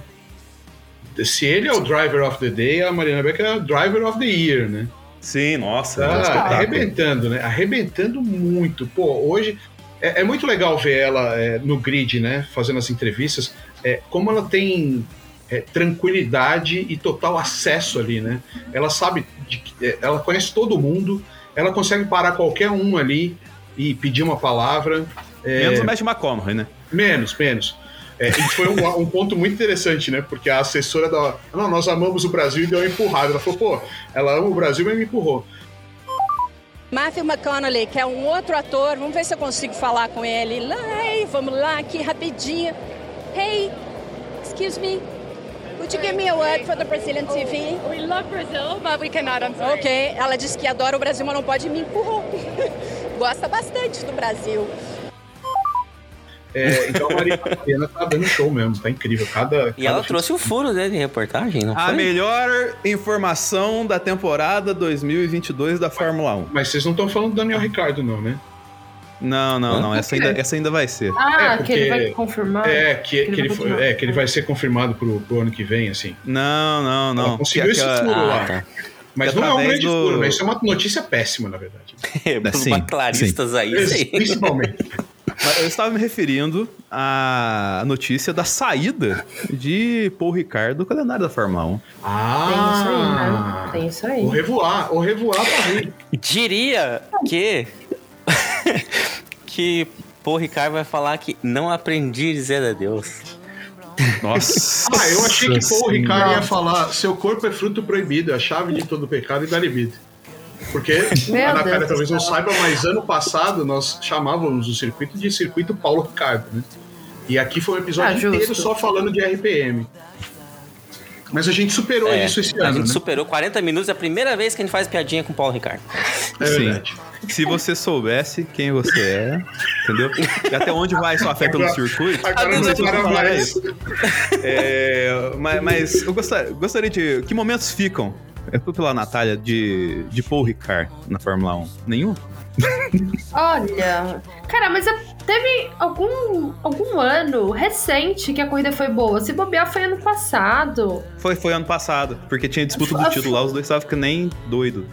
Se ele é o driver of the day, a Mariana Becker é a driver of the year, né? Sim, nossa. é um Tá arrebentando, né? Arrebentando muito. Pô, hoje é, é muito legal ver ela é, no grid, né? Fazendo as entrevistas. É, como ela tem é, tranquilidade e total acesso ali, né? Ela sabe, de é, ela conhece todo mundo, ela consegue parar qualquer um ali e pedir uma palavra. É, Menos o Matt McConaughey, né? Menos, menos. É, e foi um, um ponto muito interessante, né? Porque a assessora da. Não, nós amamos o Brasil e deu uma empurrada. Ela falou, pô, ela ama o Brasil, mas me empurrou. Matthew McConaughey, que é um outro ator, vamos ver se eu consigo falar com ele. Hey, vamos lá aqui rapidinho. Hey, excuse me. Would you give me a word for the Brazilian TV? We love Brazil, but we cannot, I'm sorry. Ok, ela disse que adora o Brasil, mas não pode e me empurrou. Gosta bastante do Brasil. É, então a Maria Pena tá dando show mesmo, tá incrível. Cada, E ela trouxe o furo, né, de reportagem, não A foi? melhor informação da temporada 2022 da Fórmula 1. Mas vocês não estão falando do Daniel Ricardo, não, né? Não, não, não. Essa ainda, essa ainda vai ser. Ah, É, que ele vai porque- confirmar. É, que, Ele que ele, é, que ele vai ser confirmado pro, pro ano que vem, assim. Não, não, não. Ela conseguiu esse furo Ah, lá. tá. Mas Que não é um grande do- furo, mas isso é uma notícia péssima, na verdade. Os Sim, aí, isso aí. Principalmente. Mas Eu estava me referindo à notícia da saída de Paul Ricard do calendário da Fórmula 1. Ah! Tem isso aí, O né? Tem isso aí. revoar, o revoar tá. Diria que. que Paul Ricard vai falar que não aprendi a dizer adeus. Nossa. Ah, eu achei que Paul Senhora. Ricard ia falar: seu corpo é fruto proibido, a chave de todo pecado e da libido. Porque Meu a Ana Deus Cara talvez não saiba, mas ano passado nós chamávamos o circuito de circuito Paulo Ricardo, né? E aqui foi um episódio Ah, inteiro só falando de RPM. Mas a gente superou É, isso esse a ano, gente né? superou 40 minutos, é a primeira vez que a gente faz piadinha com o Paulo Ricardo. É Sim. verdade. Se você soubesse quem você é, entendeu? E até onde vai sua fé pelo circuito. agora não para falar mais. isso. É, mas, mas eu gostaria, gostaria de. Que momentos ficam? Eu tô pela Natália de, de Paul Ricard na Fórmula 1. Nenhum? Olha, cara, mas é- teve algum, algum ano recente que a corrida foi boa. Se bobear, foi ano passado. Foi, foi ano passado, porque tinha disputa do título lá, os dois estavam ficando nem doido.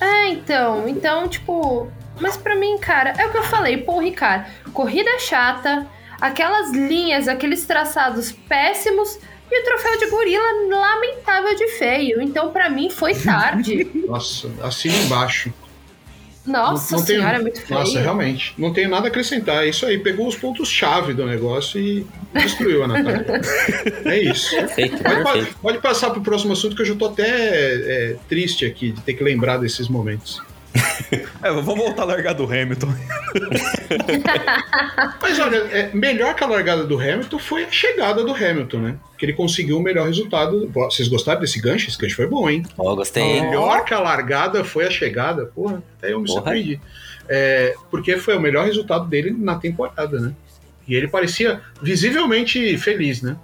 É, então, então, tipo. Mas pra mim, cara, é o que eu falei, pô, Ricardo. Corrida chata, aquelas linhas, aqueles traçados péssimos e o troféu de gorila lamentável de feio. Então, pra mim, foi tarde. Nossa, assina embaixo. Nossa Não- não tenho- senhora, é muito feio. Nossa, realmente. Não tenho nada a acrescentar. É isso aí. Pegou os pontos-chave do negócio e destruiu a Natália. é isso. Perfeito, Pode, perfeito. pode passar pro próximo assunto que eu já tô até é, triste aqui de ter que lembrar desses momentos. É, vamos voltar a largar do Hamilton. Mas olha, é, melhor que a largada do Hamilton foi a chegada do Hamilton, né? Que ele conseguiu o melhor resultado. Vocês gostaram desse gancho? Esse gancho foi bom, hein? Ó, gostei. Melhor que a largada foi a chegada. Porra, até eu me Porra. surpreendi. É, porque foi o melhor resultado dele na temporada, né? E ele parecia visivelmente feliz, né?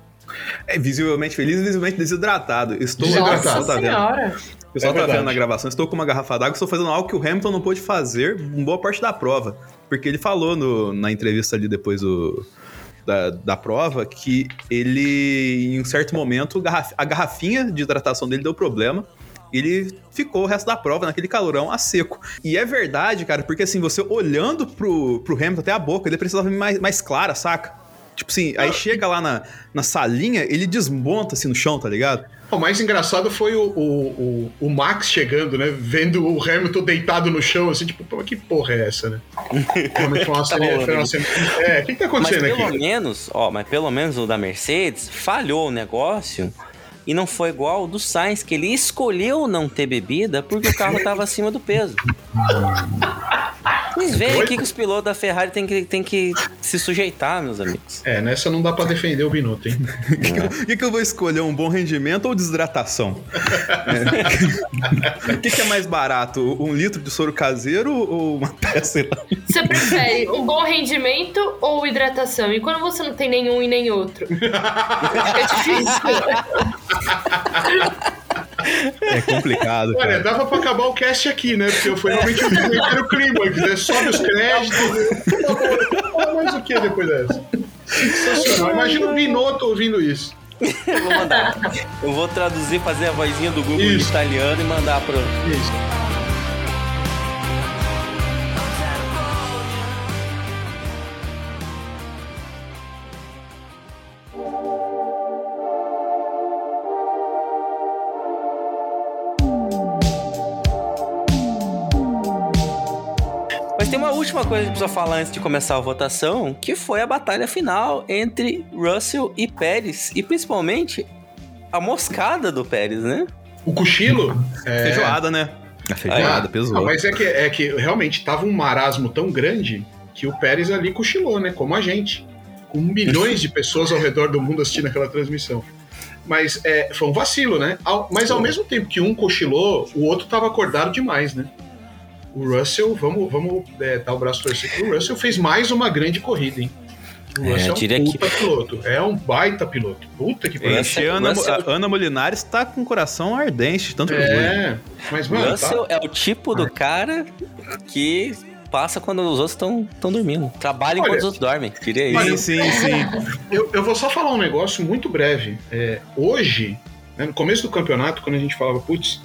É visivelmente feliz e visivelmente desidratado. Estou vendo. senhora. O pessoal É tá vendo na gravação, estou com uma garrafa d'água, estou fazendo algo que o Hamilton não pôde fazer em boa parte da prova. Porque ele falou no- na entrevista ali depois do, da, da prova que ele, em um certo momento, garraf- a garrafinha de hidratação dele deu problema. e Ele ficou o resto da prova naquele calorão a seco. E é verdade, cara, porque assim, você olhando pro, pro Hamilton até a boca, ele precisava vir mais, mais clara, saca? Tipo assim, aí chega lá na, na salinha, ele desmonta assim no chão, tá ligado? O mais engraçado foi o, o, o, o Max chegando, né? Vendo o Hamilton deitado no chão, assim, tipo, pô, que porra é essa, né? Realmente foi uma Tá cena. foi uma cena- É, o que, que tá Mas acontecendo pelo aqui? menos, ó, mas pelo menos o da Mercedes falhou o negócio e não foi igual o do Sainz, que ele escolheu não ter bebida porque o carro tava acima do peso. Vocês veem aqui que os pilotos da Ferrari têm que, têm que se sujeitar, meus amigos. É, nessa não dá pra defender o Binotto, hein? O que, que eu vou escolher? Um bom rendimento ou desidratação? É. O que, que é mais barato? Um litro de soro caseiro ou uma peça? Você prefere um bom rendimento ou hidratação? E quando você não tem nenhum e nem outro? É difícil. É complicado, Olha, cara. dava pra acabar o cast aqui, né? Porque foi realmente o primeiro clima, né? sobe os créditos. Mais o que depois dessa? Sensacional. Imagina o Binotto ouvindo isso. Eu vou mandar. Eu vou traduzir, fazer a vozinha do Google em Isso. italiano e mandar pro. Isso. Última coisa que a gente precisa falar antes de começar a votação, que foi a batalha final entre Russell e Pérez. E principalmente a moscada do Pérez, né? O cochilo. É... Feijoada, né? A feijoada, Ah, pesou. mas é que, é que realmente tava um marasmo tão grande que o Pérez ali cochilou, né? Como a gente. Com milhões de pessoas ao redor do mundo assistindo aquela transmissão. Mas é, foi um vacilo, né? Ao- mas ao mesmo tempo que um cochilou, o outro tava acordado demais, né? O Russell, vamos, vamos é, dar o braço torcido. O Russell fez mais uma grande corrida, hein? O É, Russell é, diria um que- puta piloto. É um baita piloto. Puta que pariu. Esse- Ana, Russell- a Ana Molinares tá com o coração ardente, de tanto. É, mas, mano, Russell tá... é o tipo do cara que passa quando os outros estão dormindo. Trabalha enquanto os outros dormem. Olha, isso. Sim, sim, sim. Eu, eu vou só falar um negócio muito breve. É, hoje, né, no começo do campeonato, quando a gente falava, putz,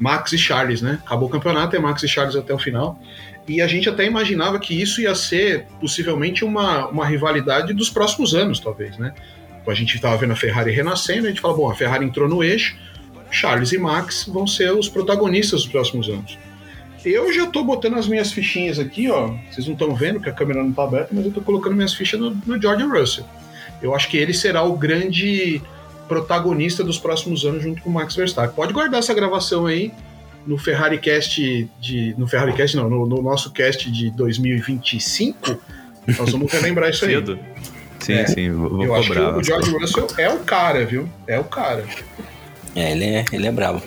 Max e Charles, né? Acabou o campeonato, é Max e Charles até o final. E a gente até imaginava que isso ia ser possivelmente uma, uma rivalidade dos próximos anos, talvez, né? A gente estava vendo a Ferrari renascendo, a gente fala, bom, a Ferrari entrou no eixo, Charles e Max vão ser os protagonistas dos próximos anos. Eu já tô botando as minhas fichinhas aqui, ó. Vocês não estão vendo que a câmera não tá aberta, mas eu tô colocando minhas fichas no, no George Russell. Eu acho que ele será o grande protagonista dos próximos anos junto com o Max Verstappen. Pode guardar essa gravação aí no Ferrari Cast de no Ferrari Cast não, no, no nosso cast de 2025. Nós vamos relembrar isso aí. Cedo. Sim, É. sim, vou, vou Eu acho que o George Russell é o cara, viu? É o cara. É, ele é, ele é brabo.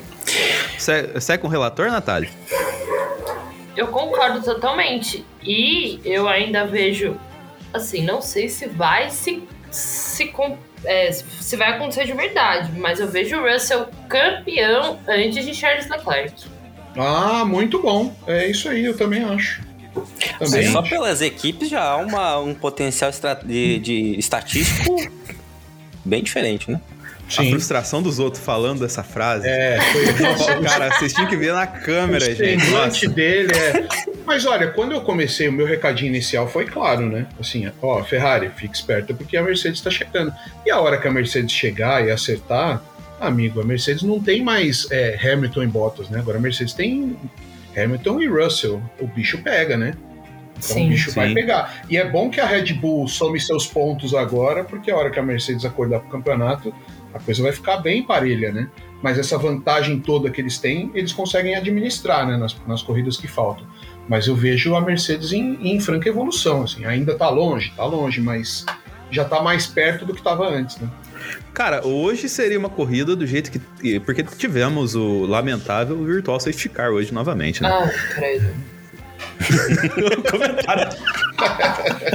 Segue, segue com o relator, Natália? Eu concordo totalmente. E eu ainda vejo, assim, não sei se vai se, se, é, se vai acontecer de verdade, mas eu vejo o Russell campeão antes de Charles Leclerc. Ah, muito bom. É isso aí, eu também acho. Também só acho. pelas equipes já há uma, um potencial de, de estatístico bem diferente, né? A frustração dos outros falando essa frase. É, foi nossa, Cara, vocês tinham que ver na câmera, o gente. Nossa. dele é. Mas olha, quando eu comecei, o meu recadinho inicial foi claro, né? Assim, ó, Ferrari, fique esperta porque a Mercedes está chegando. E a hora que a Mercedes chegar e acertar, amigo, a Mercedes não tem mais é, Hamilton e Bottas, né? Agora a Mercedes tem Hamilton e Russell. O bicho pega, né? Então Sim. o bicho vai Sim. pegar. E é bom que a Red Bull some seus pontos agora, porque a hora que a Mercedes acordar pro campeonato, a coisa vai ficar bem parelha, né? Mas essa vantagem toda que eles têm, eles conseguem administrar, né? Nas, nas corridas que faltam. Mas eu vejo a Mercedes em, em franca evolução, assim. Ainda tá longe, tá longe, mas já tá mais perto do que tava antes, né? Cara, hoje seria uma corrida do jeito que. Porque tivemos o lamentável Virtual Safety Car hoje novamente, né? Ah, credo. Comentário.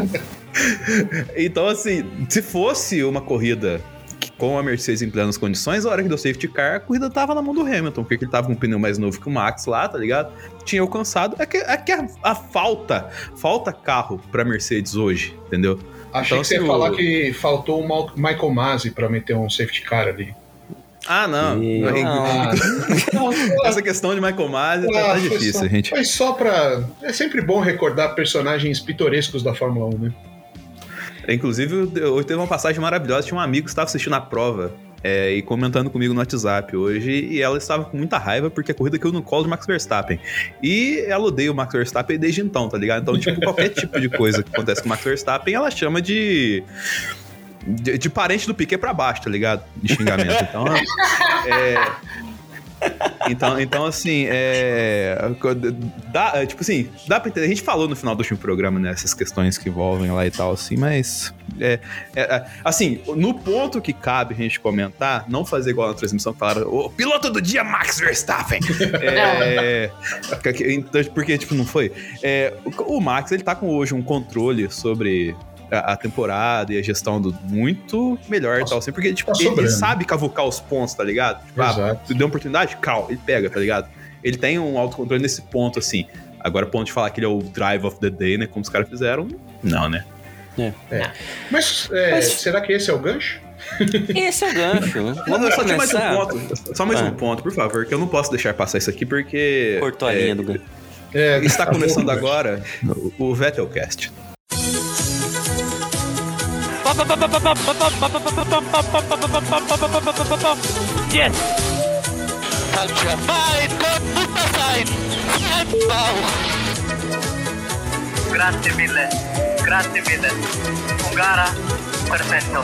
então, assim, se fosse uma corrida que- com a Mercedes em plenas condições, a hora que deu safety car, a corrida tava na mão do Hamilton, porque ele tava com um pneu mais novo que o Max lá, tá ligado? Tinha alcançado. É que, é que a, a falta, falta carro pra Mercedes hoje, entendeu? Achei Então, que você ia assim, falar o- que faltou o Michael Masi pra meter um safety car ali. Ah, não. E- Ah, Essa questão de Michael Masi tá, tá Ah, foi difícil, só, gente. Foi só pra. É sempre bom recordar personagens pitorescos da Fórmula 1, né? Inclusive, hoje teve uma passagem maravilhosa. Tinha um amigo que estava assistindo a prova é, e comentando comigo no WhatsApp hoje. E ela estava com muita raiva porque a corrida caiu no colo de Max Verstappen. E ela odeia o Max Verstappen desde então, tá ligado? Então, tipo, qualquer tipo de coisa que acontece com o Max Verstappen, ela chama de. De, de parente do Piquet pra baixo, tá ligado? De xingamento. Então, é, Então, então assim, é. Dá, é, tipo assim, dá pra entender. A gente falou no final do último programa, né? Essas questões que envolvem lá e tal, assim, mas. É, é, é, assim, no ponto que cabe a gente comentar, não fazer igual na transmissão falaram, o piloto do dia, Max Verstappen. é, então, porque, tipo, não foi. É, o Max, ele tá com hoje um controle sobre a, a temporada e a gestão do muito melhor e tal, assim, porque tipo, tá ele, sabe cavucar os pontos, tá ligado? Tipo, ah, Exato. tu deu oportunidade? Cal, ele pega, tá ligado? Ele tem um autocontrole nesse ponto, assim. Agora, ponto de falar que ele é o drive of the day, né? Como os caras fizeram, não, né? É. Mas, é, será que esse é o gancho? Esse é o gancho. Vamos só tem mais um ponto. Só mais Ah. um ponto, por favor, que eu não posso deixar passar isso aqui porque. Cortou a é, linha do gancho. É, Está tá começando agora o o Vettelcast. Yes. Grazie mille, grazie mille. Ungara, perfetto.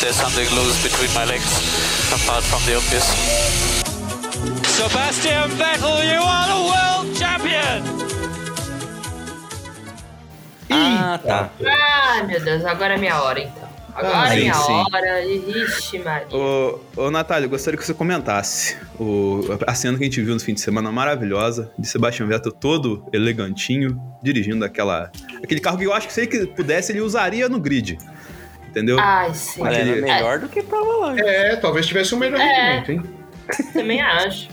There's something loose between my legs, apart from the obvious. Sebastian Vettel, you are the world champion. Ah, tá. Ai, meu Deus, agora é minha hora, então. Agora Ah, é sim, minha sim. hora. Ixi, Maria. Ô, ô Natália, eu gostaria que você comentasse o, a cena que a gente viu no fim de semana maravilhosa de Sebastian Vettel todo elegantinho, dirigindo aquela, aquele carro que eu acho que se ele pudesse, ele usaria no grid. Entendeu? Ai, sim. Era Aquele- melhor do que prova lá. É, talvez tivesse um melhor É. rendimento, hein? Também acho.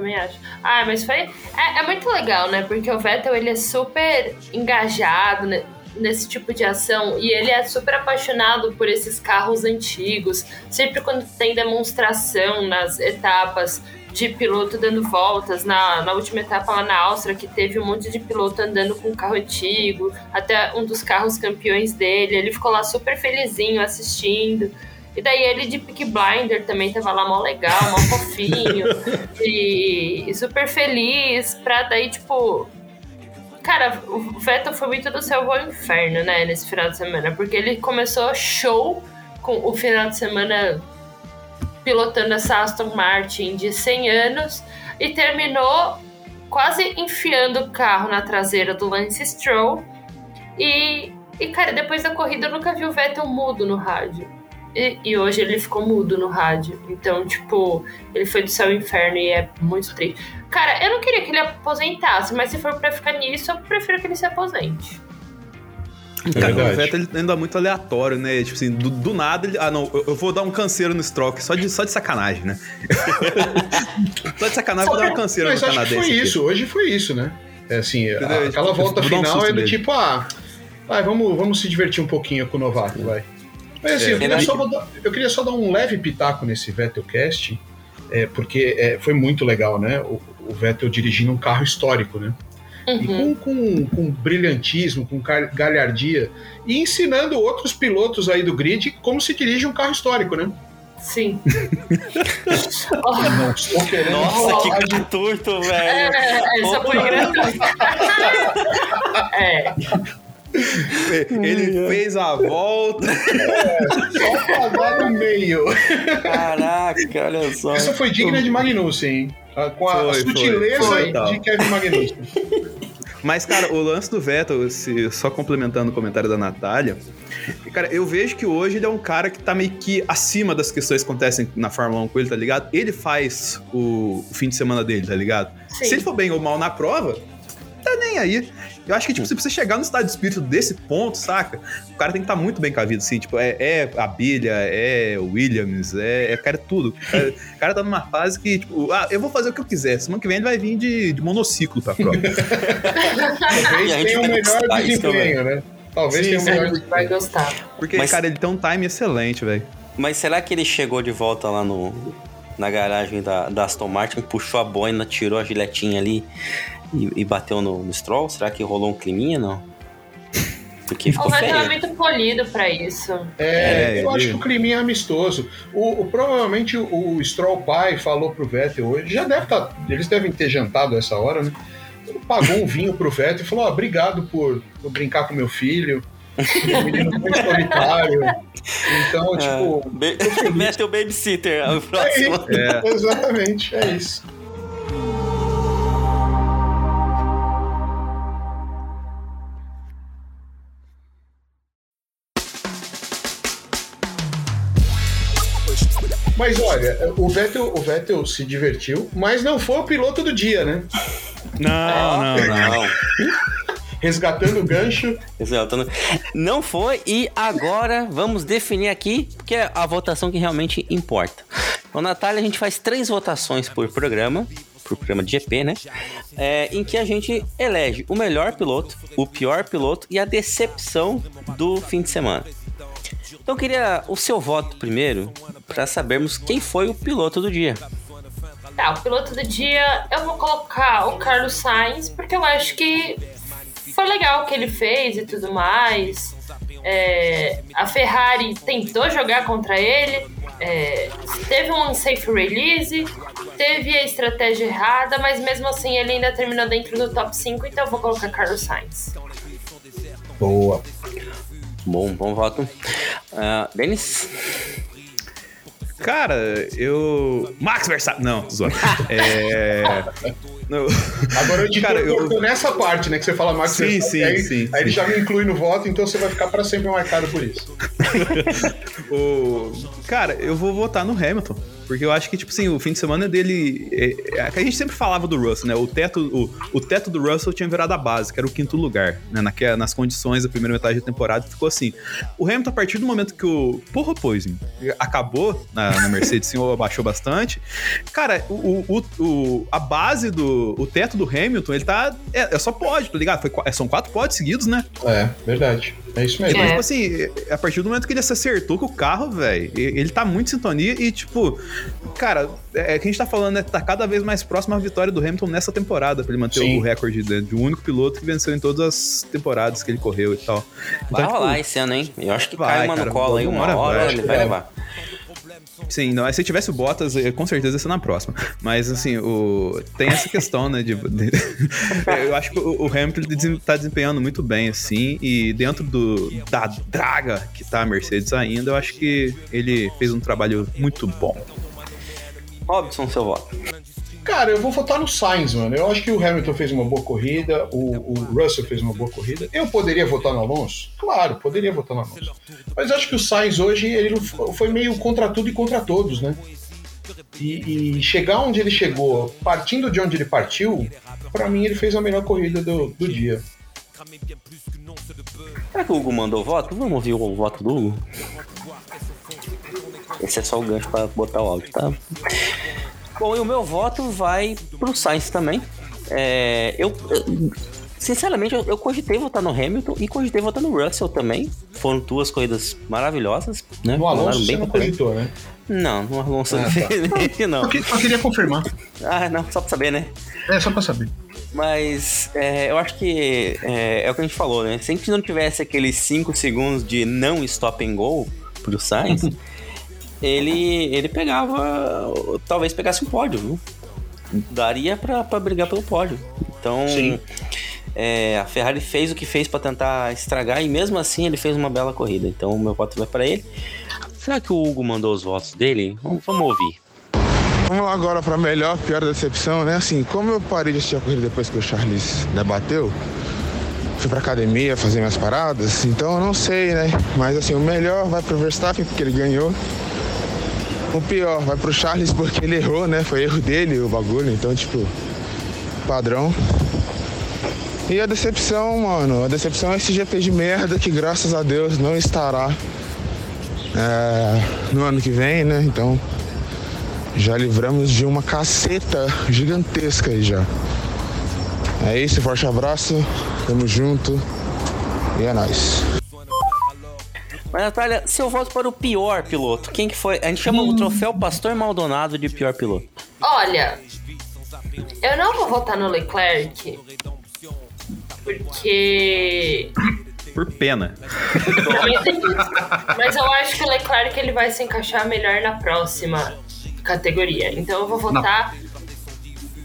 Também acho. Ah, mas foi. É, é muito legal, né? Porque o Vettel ele é super engajado né, nesse tipo de ação e ele é super apaixonado por esses carros antigos. Sempre quando tem demonstração nas etapas de piloto dando voltas, na, na última etapa lá na Áustria, que teve um monte de piloto andando com um carro antigo, até um dos carros campeões dele, ele ficou lá super felizinho assistindo. E daí ele de Peak Blinder também tava lá mó legal, mó fofinho. e, e super feliz pra daí, tipo. Cara, o Vettel foi muito do céu ao inferno, né, nesse final de semana. Porque ele começou show com o final de semana pilotando essa Aston Martin de 100 anos e terminou quase enfiando o carro na traseira do Lance Stroll. E, e cara, depois da corrida eu nunca vi o Vettel mudo no rádio. E, e hoje ele ficou mudo no rádio. Então, tipo, ele foi do céu ao inferno e é muito triste. Cara, eu não queria que ele aposentasse, mas se for pra ficar nisso, eu prefiro que ele se aposente. Cara, o verdade. Vettel ele anda muito aleatório, né? Tipo assim, do, do nada ele. Ah, não, eu, eu vou dar um canseiro no stroke, só de, só de sacanagem, né? só de sacanagem eu vou dar um canseiro Mas no acho que canadense. foi aqui. isso, hoje foi isso, né? É assim, a- aquela volta dar um final susto é do nele. tipo, ah, vai, vamos, vamos se divertir um pouquinho com o novato, vai. Mas assim, É, eu, queria ele- só dar, eu queria só dar um leve pitaco nesse Vettelcast, é, porque é, foi muito legal, né? O, o Vettel dirigindo um carro histórico, né? E com, com, com brilhantismo, com galhardia, e ensinando outros pilotos aí do grid como se dirige um carro histórico, né? Sim. Não estou querendo Nossa, falar que É, velho. é, só foi gratuito. é. Ele fez a volta. só pagar no meio. Caraca, olha só. Essa foi digna de Magnussen, hein? Ah, Com a Foi, foi. sutileza Foi, de tal. Kevin Magnussen. Mas, cara, o lance do Vettel, se- só complementando o comentário da Natália, cara, eu vejo que hoje ele é um cara que tá meio que acima das questões que acontecem na Fórmula 1 com ele, tá ligado? Ele faz o, o fim de semana dele, tá ligado? Sim. Se ele for bem ou mal na prova, tá nem aí. Eu acho que, tipo, se você chegar no estado de espírito desse ponto, saca? O cara tem que estar muito bem com a vida, assim. Tipo, é, é a Bilha, é o Williams, é, é cara, é tudo. O cara, o cara tá numa fase que, tipo, ah, eu vou fazer o que eu quiser. Semana que vem ele vai vir de, de monociclo pra prova. Talvez tenha vai melhor desempenho, né? Talvez Sim, tenha sim. melhor gente vai gostar. Porque, Mas- cara, ele tem um time excelente, velho. Mas será que ele chegou de volta lá no, na garagem da, da Aston Martin, puxou a boina, tirou a giletinha ali e, e bateu no, no Stroll? Será que rolou um climinha, não? Porque O ficou Vettel é feio. muito polido pra isso. É, É, eu ele- acho que o climinha é amistoso. O, o- provavelmente o, o Stroll pai falou pro Vettel hoje, já deve estar. eles devem ter jantado essa hora, né? Pagou um vinho pro Vettel e falou: ó, obrigado por, por brincar com meu filho. Um menino muito solitário. Então, tipo. Ba Mete o babysitter o É próximo. isso, Exatamente, é isso. Mas olha, o Vettel, o Vettel se divertiu, mas não foi o piloto do dia, né? Não, não, não. Resgatando o gancho. Exatando. Não foi, e agora vamos definir aqui, que é a votação que realmente importa. Então, Natália, a gente faz três votações por programa, por programa de GP, né? É, em que a gente elege o melhor piloto, o pior piloto e a decepção do fim de semana. Então, eu queria o seu voto primeiro, para sabermos quem foi o piloto do dia. Tá, o piloto do dia eu vou colocar o Carlos Sainz, porque eu acho que foi legal o que ele fez e tudo mais. É, a Ferrari tentou jogar contra ele, é, teve um unsafe release, teve a estratégia errada, mas mesmo assim ele ainda terminou dentro do top 5, então eu vou colocar Carlos Sainz. Boa. Bom, bom voto. Uh, Denis? Cara, eu. Max Verstappen. Não, zoando. É. Não. Agora eu te Cara, eu- nessa parte, né? Que você fala Max Sim, Verstappen, sim, aí, sim, aí ele já me inclui no voto, então você vai ficar pra sempre marcado por isso. O... Cara, eu vou votar no Hamilton. Porque eu acho que, tipo assim, o fim de semana dele. É, é, a gente sempre falava do Russell, né? O teto, o, o teto do Russell tinha virado a base, que era o quinto lugar, né? Naque- nas condições da primeira metade da temporada, ficou assim. O Hamilton, a partir do momento que o Porra Poison acabou na, na Mercedes, sim, ou abaixou bastante. Cara, o, o, o- a base do. O teto do Hamilton, ele tá. É, é só pódio, tá ligado? Foi, qua- são quatro pódios seguidos, né? É, verdade. É isso mesmo. Então, tipo assim, a partir do momento que ele se acertou com o carro, velho, ele tá muito em sintonia e, tipo, cara, é que a gente tá falando, né? Tá cada vez mais próximo à vitória do Hamilton nessa temporada, pra ele manter Sim. o recorde de, de um único piloto que venceu em todas as temporadas que ele correu e tal. Vai Então, rolar tipo, esse ano, hein? Eu acho que Vai, cai uma cara, no colo aí, uma hora hora, vai, ele vai levar. Sim, não, se tivesse o Bottas, eh, com certeza ia ser na próxima. Mas, assim, o, tem essa questão, né? De, de- eu acho que o, o Hamilton tá desempenhando muito bem, assim, e dentro do, da draga que tá a Mercedes ainda, eu acho que ele fez um trabalho muito bom. Robson, seu voto. Cara, eu vou votar no Sainz, mano. Eu acho que o Hamilton fez uma boa corrida, o, o Russell fez uma boa corrida. Eu poderia votar no Alonso? Claro, poderia votar no Alonso. Mas eu acho que o Sainz hoje ele foi meio contra tudo e contra todos, né? E, e chegar onde ele chegou, partindo de onde ele partiu, pra mim ele fez a melhor corrida do, do dia. Será que o Hugo mandou voto? Vamos ouvir o voto do Hugo? Esse é só o gancho pra botar o áudio, tá? Bom, e o meu voto vai pro Sainz também. É, eu, eu- sinceramente, eu, eu cogitei votar no Hamilton e cogitei votar no Russell também. Foram duas corridas maravilhosas, né? No Alonso você não cogitou, né? Não, no Alonso Ah, tá. não. Que- só queria confirmar. Ah, não, só pra saber, né? É, só pra saber. Mas é, eu acho que é, é o que a gente falou, né? Se a gente não tivesse aqueles 5 segundos de não stop and go pro Sainz, ele, ele pegava. Talvez pegasse um pódio, viu? Daria pra, pra brigar pelo pódio. Então. é, a Ferrari fez o que fez pra tentar estragar e mesmo assim ele fez uma bela corrida. Então meu voto vai pra ele. Será que o Hugo mandou os votos dele? Vamos, vamos ouvir. Vamos lá agora para melhor, pior decepção, né? Assim, como eu parei de assistir a corrida depois que o Charles debateu, fui pra academia fazer minhas paradas, então eu não sei, né? Mas assim, o melhor vai pro Verstappen porque ele ganhou. O pior vai pro Charles porque ele errou, né? Foi erro dele o bagulho, então tipo, padrão. E a decepção, mano, a decepção é esse GP de merda que graças a Deus não estará é, no ano que vem, né? Então já livramos de uma caceta gigantesca aí já. É isso, forte abraço, tamo junto e é nóis. Mas, Natália, seu voto para o pior piloto, quem que foi? A gente chama o troféu Pastor Maldonado de pior piloto. Olha, eu não vou votar no Leclerc porque Por pena. Mas eu acho que o Leclerc ele vai se encaixar melhor na próxima categoria. Então eu vou votar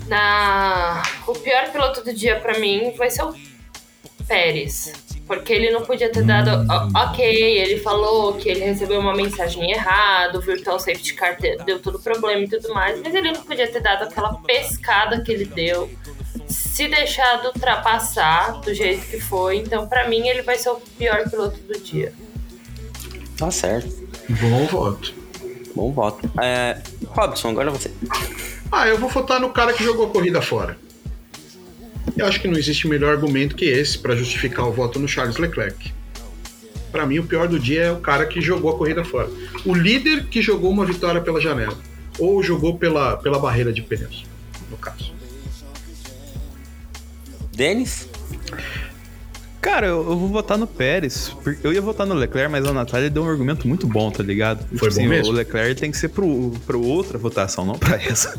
na o pior piloto do dia pra mim vai ser o Pérez. Porque ele não podia ter dado. o- Ok, ele falou que ele recebeu uma mensagem errada, o Virtual Safety Car deu todo o problema e tudo mais, mas ele não podia ter dado aquela pescada que ele deu, se deixado ultrapassar do jeito que foi. Então, pra mim, ele vai ser o pior piloto do dia. Tá certo. Bom voto. Bom voto. É, Robson, agora você. Ah, eu vou votar no cara que jogou a corrida fora. Eu acho que não existe melhor argumento que esse para justificar o voto no Charles Leclerc. Para mim, o pior do dia é o cara que jogou a corrida fora. O líder que jogou uma vitória pela janela. Ou jogou pela, pela barreira de pneus, no caso. Denis? Cara, eu, eu vou votar no Pérez. Eu ia votar no Leclerc, mas a Natália deu um argumento muito bom, tá ligado? Foi bom mesmo? O Leclerc tem que ser pro, pro outra votação, não pra essa.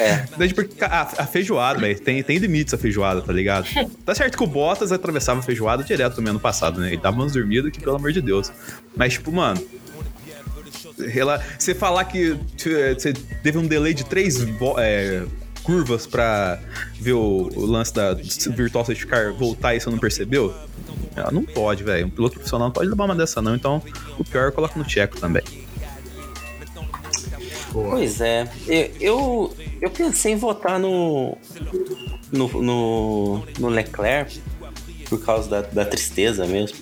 É. Desde porque a, a feijoada, velho, tem, tem limites a feijoada, tá ligado? Tá certo que o Bottas atravessava a feijoada direto também ano passado, né? Ele dava umas dormidas que, pelo amor de Deus. Mas, tipo, mano. Você falar que t- você teve um delay de três é, curvas pra ver o, o lance da Virtual Safety Car voltar e você não percebeu? Ah, Não pode, velho. Um piloto profissional não pode levar uma dessa, não. Então, o pior eu coloco no Tcheco também. Pois é. Eu, eu, eu pensei em votar no, no, no, no Leclerc por causa da, da tristeza mesmo.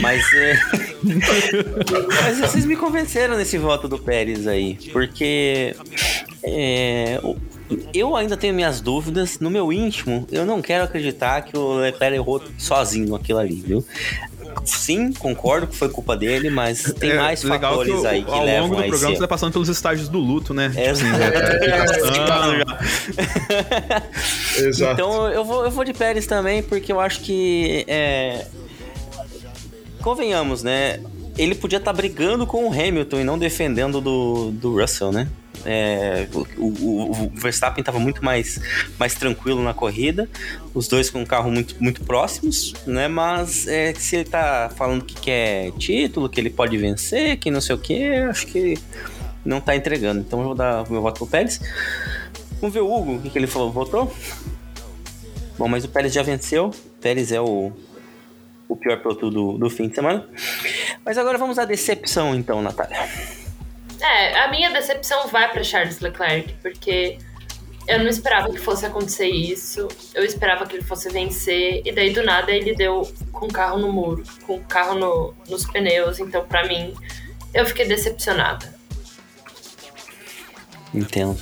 Mas, é, mas vocês me convenceram nesse voto do Pérez aí, porque é, o- eu ainda tenho minhas dúvidas. No meu íntimo, eu não quero acreditar que o Leclerc errou sozinho aquilo ali, viu? Sim, concordo que foi culpa dele, mas tem É mais legal fatores que o- aí que ao levam longo do a programa você vai passando pelos estágios do luto, né? É, Tipo assim, retificação. Exato. Então eu vou, eu vou de Pérez também, porque eu acho que. é, Convenhamos, né? Ele podia estar brigando com o Hamilton e não defendendo do, do Russell, né? É, o, o- o Verstappen estava muito mais, mais tranquilo na corrida, os dois com um carro muito, muito próximos, né? Mas é, se ele tá falando que quer título, que ele pode vencer, que não sei o que, acho que não tá entregando. Então eu vou dar meu voto pro Pérez. Vamos ver o Hugo, o que, que ele falou, votou? Bom, mas o Pérez já venceu. O Pérez é o, o pior piloto do, do fim de semana. Mas agora vamos à decepção, então, Natália. É, a minha decepção vai para Charles Leclerc, porque eu não esperava que fosse acontecer isso. Eu esperava que ele fosse vencer, e daí do nada ele deu com o carro no muro, com o carro no- nos pneus. Então, pra mim, eu fiquei decepcionada. Entendo.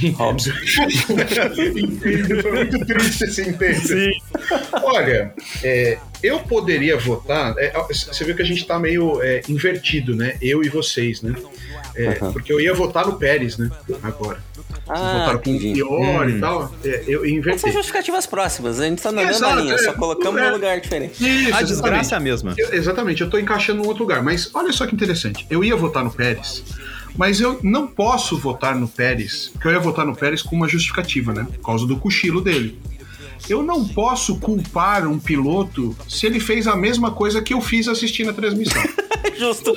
Óbvio. Entendo, foi muito triste esse entendo. Olha, é, eu poderia votar. é, você viu que a gente tá meio é, invertido, né? Eu e vocês, né? É. Porque eu ia votar no Pérez, né? Agora. Ah, votaram com pior Hum. e tal. É, eu Mas inverti. são justificativas próximas, a gente tá na mesma linha, é, só colocamos é. num lugar diferente. Isso, A desgraça é a mesma. Eu- exatamente, eu tô encaixando em outro lugar. Mas olha só que interessante. Eu ia votar no Pérez, mas eu não posso votar no Pérez, porque eu ia votar no Pérez com uma justificativa, né? Por causa do cochilo dele. Eu não posso culpar um piloto se ele fez a mesma coisa que eu fiz assistindo a transmissão. Justo.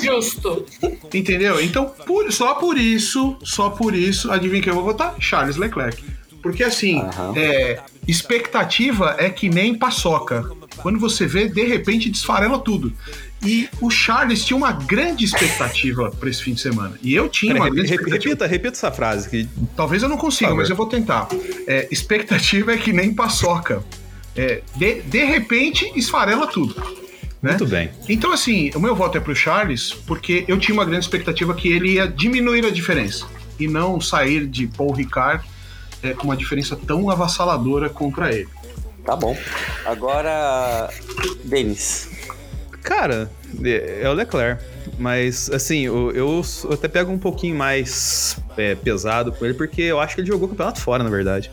Justo. Entendeu? Então, por- só por isso, só por isso, adivinha quem eu vou votar? Charles Leclerc. Porque assim, é, expectativa é que nem paçoca. Quando você vê, de repente desfarela tudo. E o Charles tinha uma grande expectativa para esse fim de semana. E eu tinha Peraí, uma grande expectativa. repita, repita essa frase. Que... Talvez eu não consiga, mas eu vou tentar. É, expectativa é que nem paçoca. É, de, de repente, esfarela tudo. Né? Muito bem. Então, assim, o meu voto é pro Charles, porque eu tinha uma grande expectativa que ele ia diminuir a diferença e não sair de Paul Ricard é, com uma diferença tão avassaladora contra ele. Tá bom. Agora, Denis. Cara, é é o Leclerc. Mas, assim, eu, eu até pego um pouquinho mais é, pesado com ele, porque eu acho que ele jogou o campeonato fora, na verdade.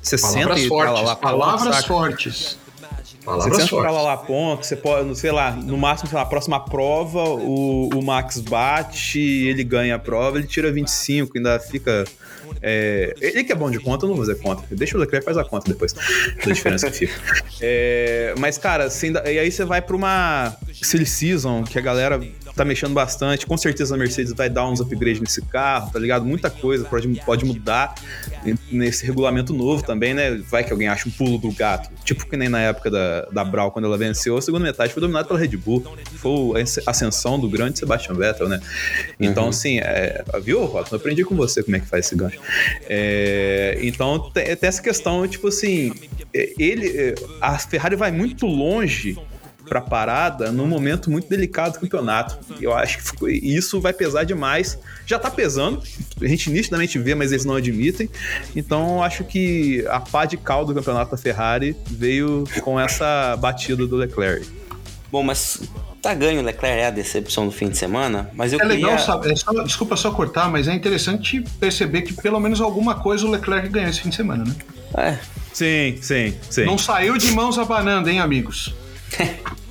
60 Palavras e fortes, lá, lá, palavras saca? fortes. Você Palavras senta pra lá, lá ponto, você pode, sei lá, no máximo, sei lá, a próxima prova, o, o Max bate, ele ganha a prova, ele tira 25, ainda fica. É, ele que é bom de conta, eu não vou fazer conta. Deixa o Leclerc faz a conta depois da diferença que fica. É, mas, cara, assim, e aí você vai pra uma silly season que a galera tá mexendo bastante. Com certeza a Mercedes vai dar uns upgrades nesse carro, tá ligado? Muita coisa pode, pode mudar nesse regulamento novo também, né? Vai que alguém acha um pulo do gato. Tipo que nem na época da, da Brau, quando ela venceu, a segunda metade foi dominada pela Red Bull. Foi a ascensão do grande Sebastian Vettel, né? Então, Uhum. assim, é, viu, Robson? Eu aprendi com você como é que faz esse gancho. É, então, tem, tem essa questão, tipo assim, é, ele, é, a Ferrari vai muito longe para parada num momento muito delicado do campeonato. Eu acho que ficou- isso vai pesar demais. Já tá pesando, a gente nitidamente vê, mas eles não admitem. Então eu acho que a pá de cal do campeonato da Ferrari veio com essa batida do Leclerc. Bom, mas tá ganho o Leclerc é a decepção do fim de semana, mas eu é queria... legal, sabe? é só- desculpa só cortar, mas é interessante perceber que pelo menos alguma coisa o Leclerc ganhou esse fim de semana, né? É. Sim, sim, sim. Não saiu de mãos abanando, hein, amigos?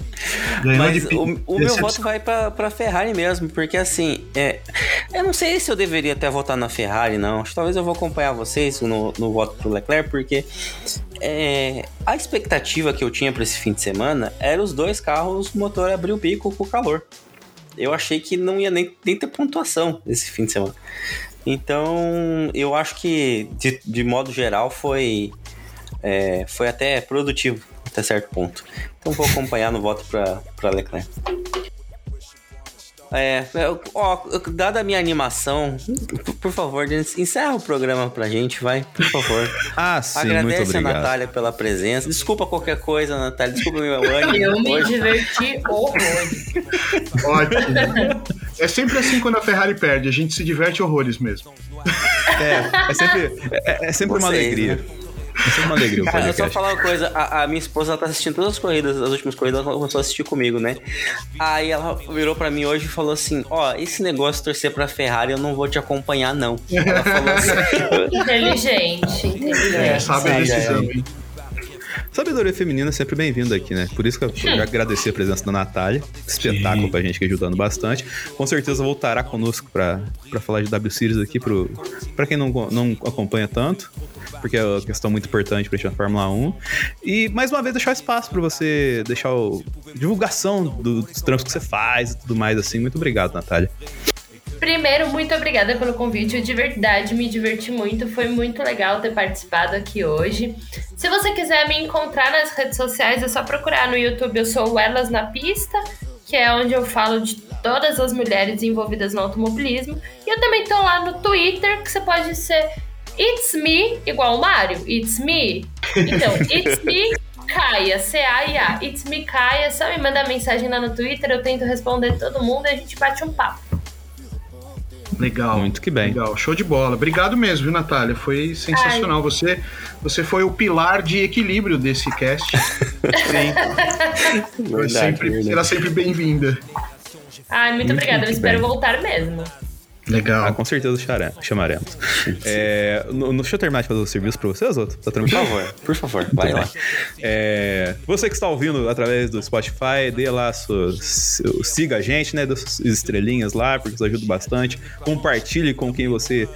Ganhou Mas de- o, o meu voto vai pra, pra Ferrari mesmo, porque assim, é, eu não sei se eu deveria até votar na Ferrari, não. Talvez eu vou acompanhar vocês no, no voto pro Leclerc, porque é, a expectativa que eu tinha pra esse fim de semana era os dois carros, o motor abrir o bico com o calor. Eu achei que não ia nem, nem ter pontuação esse fim de semana. Então, eu acho que, de, de modo geral, foi, é, foi até produtivo, até certo ponto. Então, vou acompanhar no voto para Leclerc. É, eu- ó, dada a minha animação, por, favor, Denis, encerra o programa pra gente, vai, por favor. Ah, sim, Agradece muito a obrigado. Natália pela presença. Desculpa qualquer coisa, Natália. Desculpa o meu ânimo. Eu me diverti horrores. Ótimo. É sempre assim quando a Ferrari perde, a gente se diverte horrores mesmo. É, é sempre, é, é sempre uma alegria. né? É sempre uma alegria Cara, eu só falar uma coisa, a, a minha esposa ela tá assistindo todas as corridas, as últimas corridas, ela começou a assistir comigo, né? Aí ela virou pra mim hoje e falou assim: Ó, esse negócio de torcer pra Ferrari eu não vou te acompanhar, não. Ela falou assim. Inteligente, inteligente. É, sabe a Sim, decisão, é. hein? Sabedoria feminina é sempre bem-vinda aqui, né? Por isso que eu já agradecer a presença da Natália. Espetáculo pra gente que ajudando bastante. Com certeza voltará conosco pra, pra falar de W Series aqui pro, pra quem não, não acompanha tanto. Porque é uma questão muito importante pra gente na Fórmula 1. E mais uma vez deixar espaço pra você deixar o divulgação do- dos trampos que você faz e tudo mais assim. Muito obrigado, Natália. Primeiro, muito obrigada pelo convite. Eu de verdade me diverti muito. Foi muito legal ter participado aqui hoje. Se você quiser me encontrar nas redes sociais, é só procurar no YouTube. Eu sou o Elas na Pista, que é onde eu falo de todas as mulheres envolvidas no automobilismo. E eu também tô lá no Twitter, que você pode ser It's Me, igual o Mário. It's Me. Então, It's Me. Caia, C-A-I-A. It's me, Caia. Só me manda mensagem lá no Twitter, eu tento responder todo mundo e a gente bate um papo. Legal. Muito que bem. Legal, show de bola. Obrigado mesmo, viu, Natália? Foi sensacional. Você, você foi o pilar de equilíbrio desse cast. Verdade, sempre, verdade. será sempre bem-vinda. Ai, muito, Muito, obrigada. Eu espero bem. voltar mesmo. Legal. Ah, com certeza chamaremos. É, no, no- deixa eu terminar de fazer o serviço pra vocês, outro? Tá Por tranquilo? favor, por favor, vai lá. É, você que está ouvindo através do Spotify, dê lá suas, seu- siga a gente, né? Dê suas estrelinhas lá, porque isso ajuda bastante. Compartilhe com quem você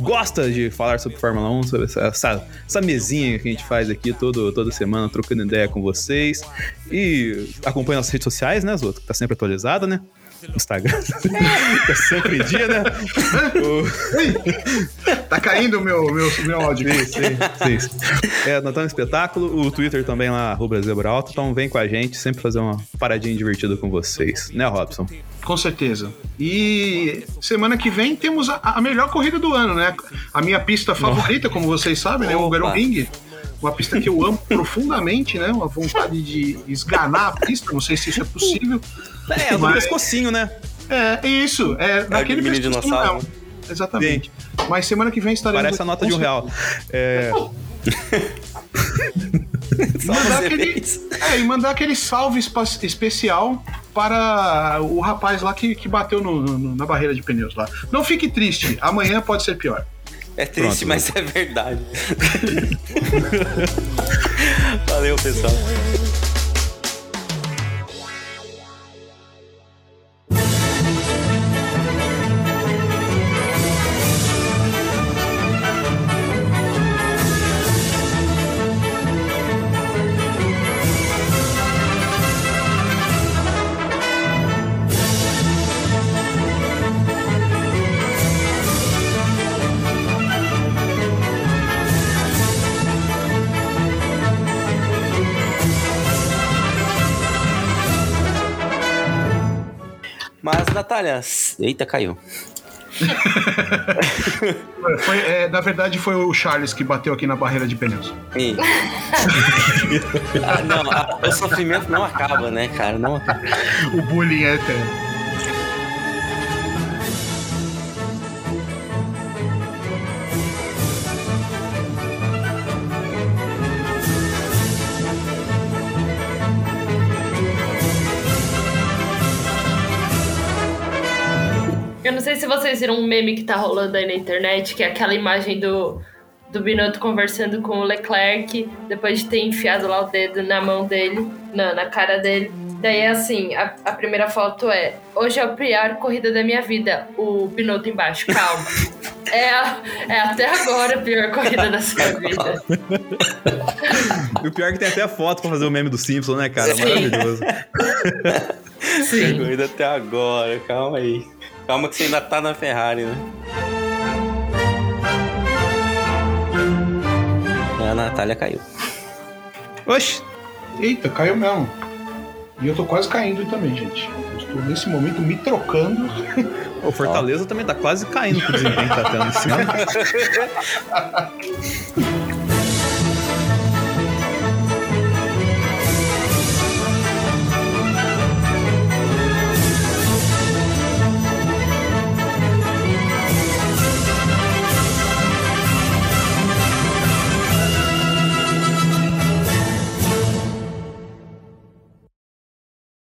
gosta de falar sobre Fórmula 1, sobre essa, essa, essa mesinha que a gente faz aqui todo, toda semana, trocando ideia com vocês. E acompanhe nossas redes sociais, né, Zoto? Que tá sempre atualizada, né? Instagram. tá sempre em dia, né? O- Tá caindo o meu, meu, meu áudio. Isso, isso, isso. É, nós estamos no espetáculo, o Twitter também lá, arroba Zebra Alto, então vem com a gente, sempre fazer uma paradinha divertida com vocês, né, Robson? Com certeza. E semana que vem temos a, a melhor corrida do ano, né? A minha pista favorita, como vocês sabem, né? O Opa. Hungaroring. Uma pista que eu amo profundamente, né? Uma vontade de esganar a pista. Não sei se isso é possível. É, do Mas- pescocinho, né? É, isso. É naquele mini pescocinho dinossauro. Exatamente. Mas semana que vem estaremos. Parece a nota de um real. É, E mandar aquele, é, e mandar aquele salve especial para o rapaz lá que, que bateu no- no- na barreira de pneus lá. Não fique triste, amanhã pode ser pior. É triste, Pronto, mas é verdade. Valeu, pessoal. Natália. Eita, caiu. Foi, é, na verdade, foi o Charles que bateu aqui na barreira de pneus. Ah, não, a- o sofrimento não acaba, né, cara? Não acaba. O bullying é eterno. Vocês viram um meme que tá rolando aí na internet, que é aquela imagem do, do Binotto conversando com o Leclerc, depois de ter enfiado lá o dedo na mão dele, na, na cara dele. Daí é assim, a, a primeira foto é Hoje é a pior corrida da minha vida. O Binotto embaixo, calma. é, a- é até agora a pior corrida da sua vida. E o pior é que tem até a foto pra fazer o meme do Simpson, né, cara? Sim. Maravilhoso. Sim. Ainda até agora, calma aí. Calma que você ainda tá na Ferrari, né? A Natália caiu. Oxi. Eita, caiu mesmo. E eu tô quase caindo também, gente. Eu estou nesse momento me trocando. O Fortaleza também tá quase caindo com o desempenho que tá tendo esse ano.